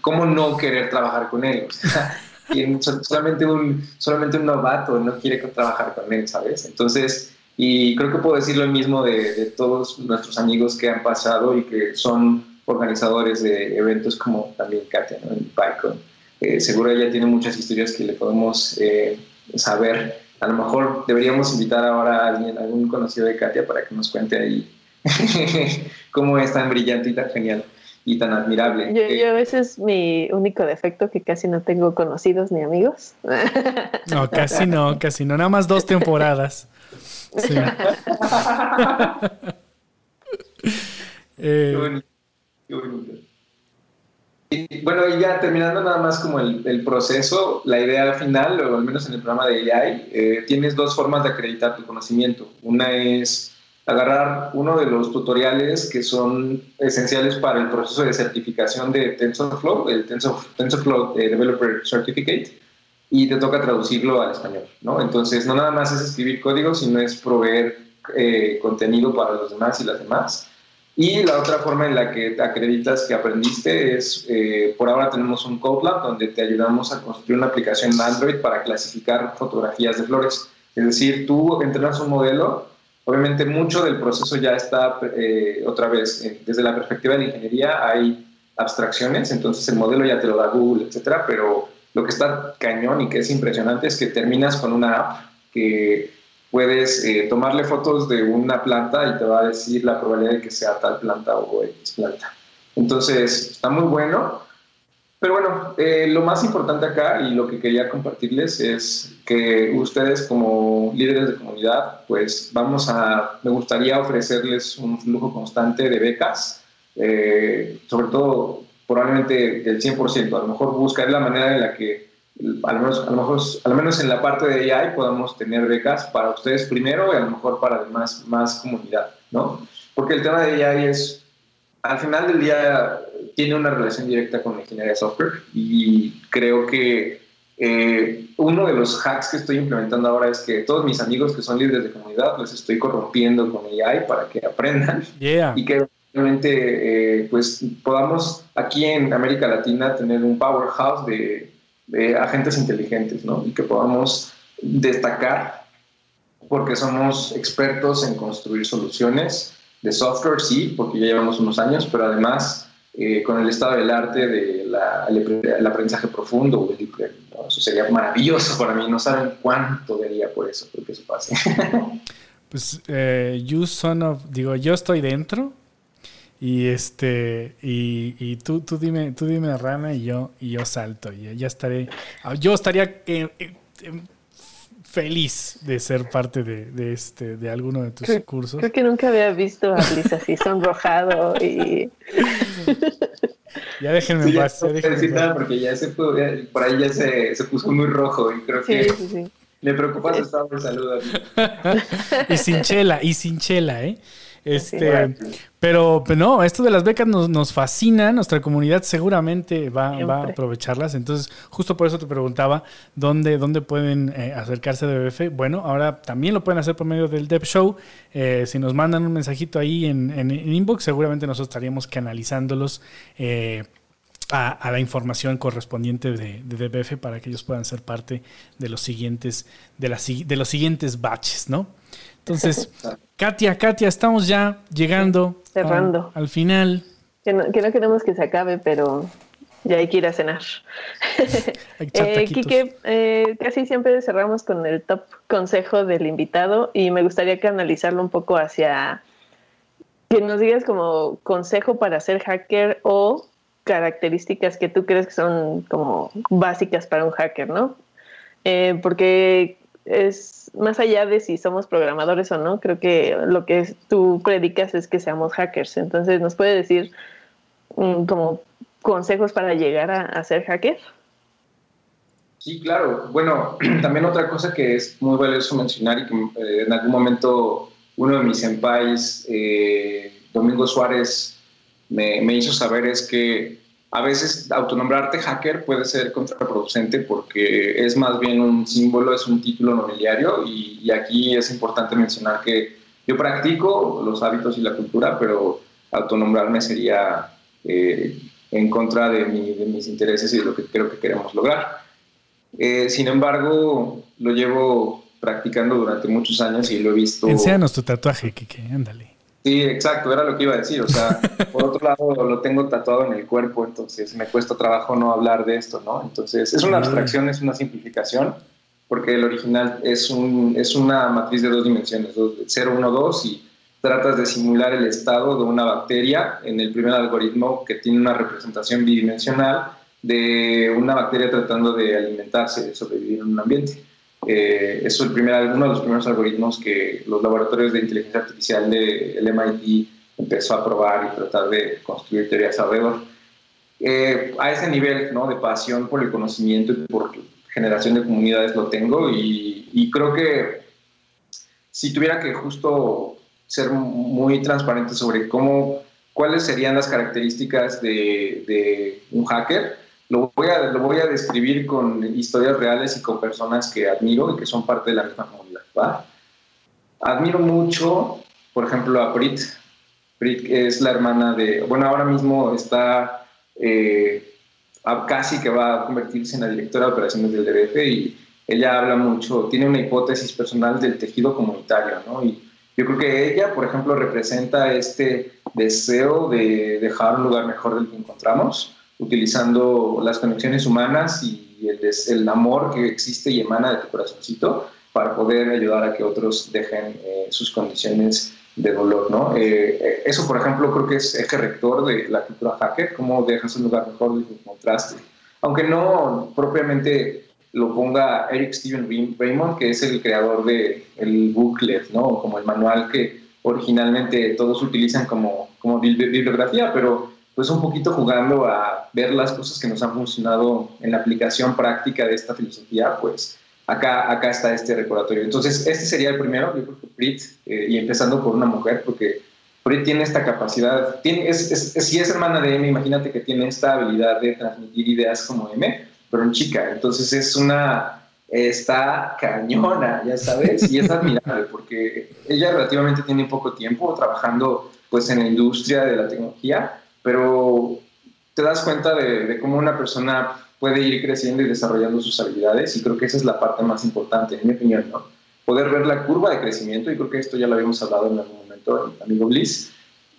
¿cómo no querer trabajar con él? O sea, [laughs] y solamente un, solamente un novato no quiere trabajar con él, ¿sabes? Entonces, y creo que puedo decir lo mismo de, todos nuestros amigos que han pasado y que son organizadores de eventos como también Katia, ¿no? En PyCon. Eh, seguro ella tiene muchas historias que le podemos eh, saber. A lo mejor deberíamos invitar ahora a alguien, algún conocido de Katia para que nos cuente ahí [laughs] cómo es tan brillante y tan genial y tan admirable. Yo, yo, ese es mi único defecto, que casi no tengo conocidos ni amigos. [laughs] No, casi no, [laughs] casi no, nada más dos temporadas. Sí. eh, bueno, y ya terminando nada más como el, el, proceso, la idea final, o al menos en el programa de AI, eh, tienes dos formas de acreditar tu conocimiento. Una es agarrar uno de los tutoriales que son esenciales para el proceso de certificación de TensorFlow, el TensorFlow eh, Developer Certificate, y te toca traducirlo al español, ¿no? Entonces, no nada más es escribir código, sino es proveer eh, contenido para los demás y las demás. Y la otra forma en la que te acreditas que aprendiste es, eh, por ahora tenemos un CodeLab donde te ayudamos a construir una aplicación Android para clasificar fotografías de flores. Es decir, tú entrenas un modelo Obviamente mucho del proceso ya está eh, otra vez, eh, desde la perspectiva de la ingeniería hay abstracciones, entonces el modelo ya te lo da Google, etcétera, pero lo que está cañón y que es impresionante es que terminas con una app que puedes eh, tomarle fotos de una planta y te va a decir la probabilidad de que sea tal planta o X planta. Entonces, está muy bueno. Pero bueno, eh, lo más importante acá y lo que quería compartirles es que ustedes como líderes de comunidad, pues vamos a, me gustaría ofrecerles un flujo constante de becas, eh, sobre todo probablemente del 100%, a lo mejor buscar la manera en la que, al menos, a lo mejor, al menos en la parte de AI, podamos tener becas para ustedes primero y a lo mejor para además más comunidad, ¿no? Porque el tema de AI es, al final del día, tiene una relación directa con la ingeniería de software y creo que eh, uno de los hacks que estoy implementando ahora es que todos mis amigos que son líderes de comunidad los estoy corrompiendo con AI para que aprendan y que realmente eh, pues podamos aquí en América Latina tener un powerhouse de, de agentes inteligentes ¿no? y que podamos destacar porque somos expertos en construir soluciones de software, sí, porque ya llevamos unos años, pero además eh, con el estado del arte de aprendizaje profundo o el Eso sería maravilloso para mí. No saben cuánto daría por eso, porque eso pase. [laughs] pues, eh, you son of, digo, yo estoy dentro y este y, y, tú, tú dime tú dime rana y yo y yo salto y ya estaré yo estaría eh, feliz de ser parte de, de, este de alguno de tus cursos. Creo que nunca había visto a Liz así sonrojado y [laughs] ya déjenme sí, pasar. porque ya se por ahí ya se, se, puso muy rojo y creo que me preocupa su estado de salud. [laughs] y sin chela, y sin chela, ¿eh? Este, pero, pero, no, esto de las becas nos, nos fascina, nuestra comunidad seguramente va, va, a aprovecharlas. Entonces, justo por eso te preguntaba dónde, dónde pueden eh, acercarse de BF. Bueno, ahora también lo pueden hacer por medio del Dev Show. Eh, si nos mandan un mensajito ahí en, en, inbox, seguramente nosotros estaríamos canalizándolos. Eh, a, la información correspondiente de, de, DBF para que ellos puedan ser parte de los siguientes, de, las, de los siguientes batches, ¿no? Entonces, [laughs] Katia, Katia, estamos ya llegando cerrando al final. Que no, queremos que se acabe, pero ya hay que ir a cenar. [laughs] eh, Quique, eh, casi siempre cerramos con el top consejo del invitado y me gustaría canalizarlo un poco hacia que nos digas como consejo para ser hacker o características que tú crees que son como básicas para un hacker, ¿no? Eh, porque es más allá de si somos programadores o no, creo que lo que tú predicas es que seamos hackers. Entonces, ¿nos puede decir mm, como consejos para llegar a, ser hacker? Sí, claro. Bueno, [clears throat] también otra cosa que es muy valioso mencionar y que eh, en algún momento uno de mis senpais, eh, Domingo Suárez, me, hizo saber es que a veces autonombrarte hacker puede ser contraproducente porque es más bien un símbolo, es un título nobiliario y, aquí es importante mencionar que yo practico los hábitos y la cultura, pero autonombrarme sería eh, en contra de, mis intereses y de lo que creo que queremos lograr. Eh, sin embargo, lo llevo practicando durante muchos años y lo he visto... Enséanos tu tatuaje, Kike, ándale. Sí, exacto, era lo que iba a decir. O sea, [laughs] por otro lado, lo tengo tatuado en el cuerpo, entonces me cuesta trabajo no hablar de esto, ¿no? Entonces, es una abstracción, es una simplificación, porque el original es, un, es una matriz de dos dimensiones, 0, 1, 2, y tratas de simular el estado de una bacteria en el primer algoritmo que tiene una representación bidimensional de una bacteria tratando de alimentarse, de sobrevivir en un ambiente. Eh, es el primer, uno de los primeros algoritmos que los laboratorios de inteligencia artificial del MIT empezó a probar y tratar de construir teorías alrededor. Eh, a ese nivel ¿no? de pasión por el conocimiento y por generación de comunidades lo tengo y, creo que si tuviera que justo ser muy transparente sobre cómo, cuáles serían las características de, de un hacker, lo voy, a, lo voy a describir con historias reales y con personas que admiro y que son parte de la misma comunidad. Admiro mucho, por ejemplo, a Brit. Brit es la hermana de, bueno, ahora mismo está eh, casi que va a convertirse en la directora de operaciones del DBF y ella habla mucho, tiene una hipótesis personal del tejido comunitario, ¿no? Y yo creo que ella, por ejemplo, representa este deseo de dejar un lugar mejor del que encontramos utilizando las conexiones humanas y el, el, amor que existe y emana de tu corazoncito para poder ayudar a que otros dejen eh, sus condiciones de dolor, ¿no? Eh, eh, eso, por ejemplo, creo que es eje rector de la cultura hacker, cómo dejas un lugar mejor del que encontraste. Aunque no propiamente lo ponga Eric Steven Raymond, que es el creador del el booklet, ¿no? Como el manual que originalmente todos utilizan como, como bibliografía, pero pues un poquito jugando a ver las cosas que nos han funcionado en la aplicación práctica de esta filosofía, pues acá, acá está este recordatorio. Entonces, este sería el primero, yo creo que Brit, eh, y empezando por una mujer, porque Brit tiene esta capacidad, tiene, es, si es hermana de M, imagínate que tiene esta habilidad de transmitir ideas como M, pero en chica. Entonces es una, está cañona, ya sabes, y es admirable porque ella relativamente tiene poco tiempo trabajando pues en la industria de la tecnología pero te das cuenta de, cómo una persona puede ir creciendo y desarrollando sus habilidades y creo que esa es la parte más importante, en mi opinión, ¿no? Poder ver la curva de crecimiento, y creo que esto ya lo habíamos hablado en algún momento, amigo Bliss,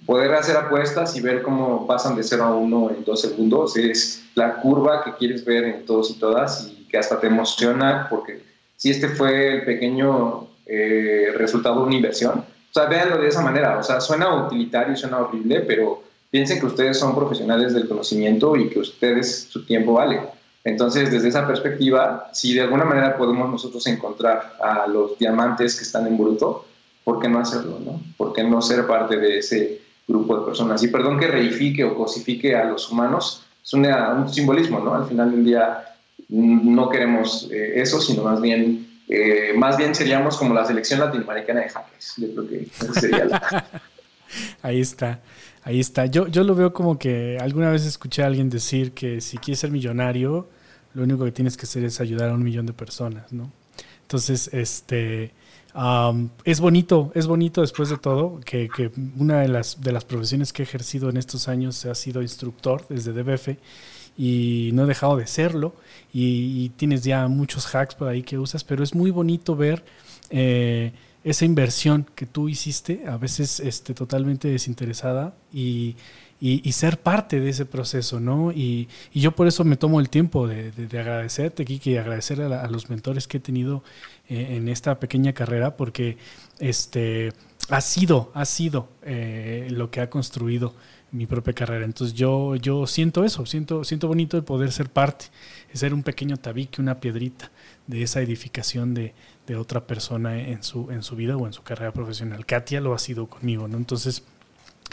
poder hacer apuestas y ver cómo pasan de 0 a 1 en dos segundos, es la curva que quieres ver en todos y todas y que hasta te emociona porque si este fue el pequeño eh, resultado de una inversión, o sea, véanlo de esa manera, o sea, suena utilitario, suena horrible, pero piensen que ustedes son profesionales del conocimiento y que ustedes su tiempo vale. Entonces, desde esa perspectiva, si de alguna manera podemos nosotros encontrar a los diamantes que están en bruto, ¿por qué no hacerlo? No? ¿Por qué no ser parte de ese grupo de personas? Y perdón que reifique o cosifique a los humanos, es un simbolismo, ¿no? Al final del día no queremos eh, eso, sino más bien, eh, más bien seríamos como la selección latinoamericana de hackers. Yo creo que sería la... [laughs] Ahí está, ahí está. Yo, yo lo veo como que alguna vez escuché a alguien decir que si quieres ser millonario, lo único que tienes que hacer es ayudar a un millón de personas, ¿no? Entonces, este, es bonito, es bonito después de todo que, una de las, de las profesiones que he ejercido en estos años ha sido instructor desde DBF y no he dejado de serlo y, tienes ya muchos hacks por ahí que usas, pero es muy bonito ver eh, esa inversión que tú hiciste, a veces este, totalmente desinteresada y, ser parte de ese proceso, ¿no? Y, yo por eso me tomo el tiempo de, agradecerte, Kiki, y agradecer a, los mentores que he tenido eh, en esta pequeña carrera, porque este, ha sido, ha sido eh, lo que ha construido mi propia carrera. Entonces yo, yo siento eso, siento, siento bonito de poder ser parte, de ser un pequeño tabique, una piedrita de esa edificación de, de otra persona en su, en su vida o en su carrera profesional. Katia lo ha sido conmigo, ¿no? Entonces,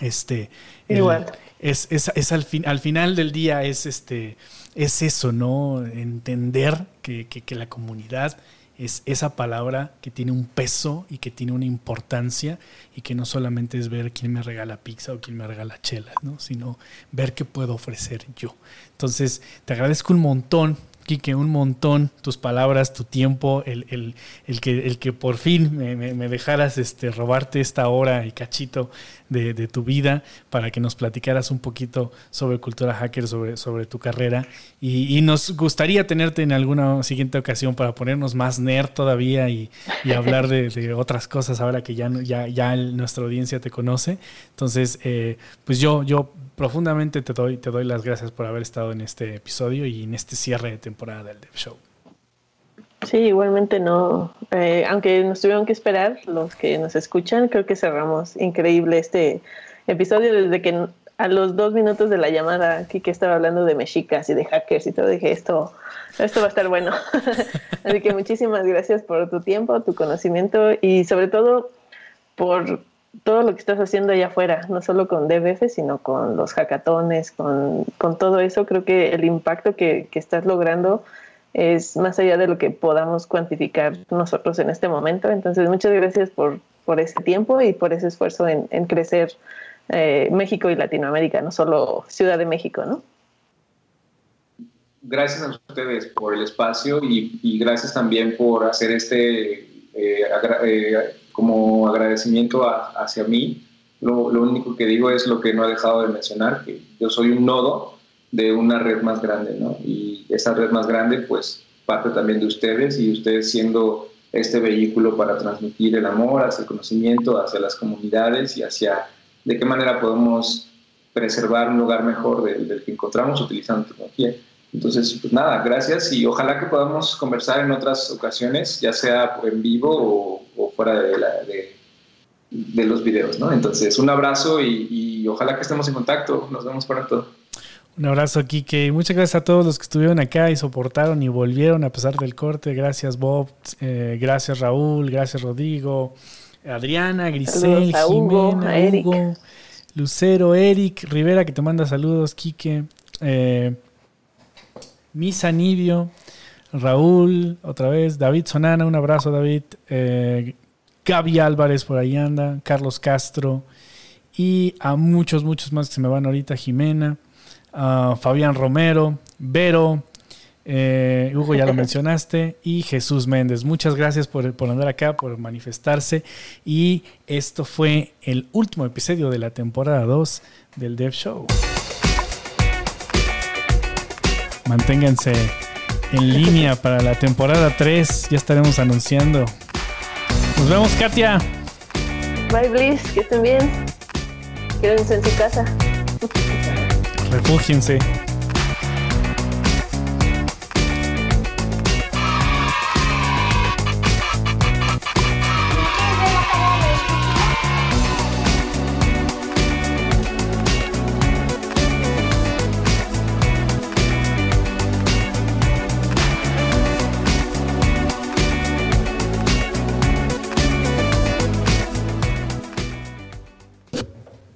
este Igual. es, es, es, al, fin, al final del día es este es eso, ¿no? Entender que, que, que la comunidad es esa palabra que tiene un peso y que tiene una importancia y que no solamente es ver quién me regala pizza o quién me regala chela, ¿no? sino ver qué puedo ofrecer yo. Entonces, te agradezco un montón Quique, un montón tus palabras, tu tiempo, el, el, el que, el que por fin me, me, dejaras este, robarte esta hora y cachito de, tu vida para que nos platicaras un poquito sobre cultura hacker, sobre, sobre tu carrera. Y, nos gustaría tenerte en alguna siguiente ocasión para ponernos más nerd todavía y, y hablar de, de, otras cosas ahora que ya, ya, ya nuestra audiencia te conoce. Entonces, eh, pues yo, yo profundamente te doy, te doy las gracias por haber estado en este episodio y en este cierre de temporada del Dev Show. Sí, igualmente no, eh, aunque nos tuvieron que esperar los que nos escuchan, creo que cerramos increíble este episodio desde que a los dos minutos de la llamada aquí estaba hablando de mexicas y de hackers y todo, dije esto, esto va a estar bueno. [laughs] Así que muchísimas gracias por tu tiempo, tu conocimiento y sobre todo por todo lo que estás haciendo allá afuera, no solo con DBF, sino con los hackatones, con, con todo eso, creo que el impacto que, que, estás logrando es más allá de lo que podamos cuantificar nosotros en este momento. Entonces, muchas gracias por, por ese tiempo y por ese esfuerzo en, en crecer eh, México y Latinoamérica, no solo Ciudad de México, ¿no? Gracias a ustedes por el espacio y, y gracias también por hacer este eh, eh, como agradecimiento hacia mí, lo, lo, único que digo es lo que no he dejado de mencionar, que yo soy un nodo de una red más grande, ¿no? Y esa red más grande, pues, parte también de ustedes y ustedes siendo este vehículo para transmitir el amor hacia el conocimiento, hacia las comunidades y hacia de qué manera podemos preservar un lugar mejor del, que encontramos utilizando tecnología. Entonces, pues nada, gracias y ojalá que podamos conversar en otras ocasiones, ya sea en vivo o, fuera de, los videos, ¿no? Entonces, un abrazo y, ojalá que estemos en contacto. Nos vemos pronto. Un abrazo, Kike. Muchas gracias a todos los que estuvieron acá y soportaron y volvieron a pesar del corte. Gracias, Bob. Eh, gracias, Raúl. Gracias, Rodrigo. Adriana, Grisel, Jimena, Hugo, Lucero, Eric, Rivera, que te manda saludos, Kike. Eh, Misa Nibio, Raúl, otra vez, David Sonana, un abrazo David, eh, Gaby Álvarez por ahí anda, Carlos Castro y a muchos, muchos más que se me van ahorita, Jimena, Fabián Romero, Vero, eh, Hugo ya lo [laughs] mencionaste, y Jesús Méndez. Muchas gracias por, por, andar acá, por manifestarse. Y esto fue el último episodio de la temporada 2 del Dev Show manténganse en [laughs] línea para la temporada 3. Ya estaremos anunciando. Nos vemos, Katia. Bye, Bliss. Que estén bien. Quédense en su casa. Refúgiense.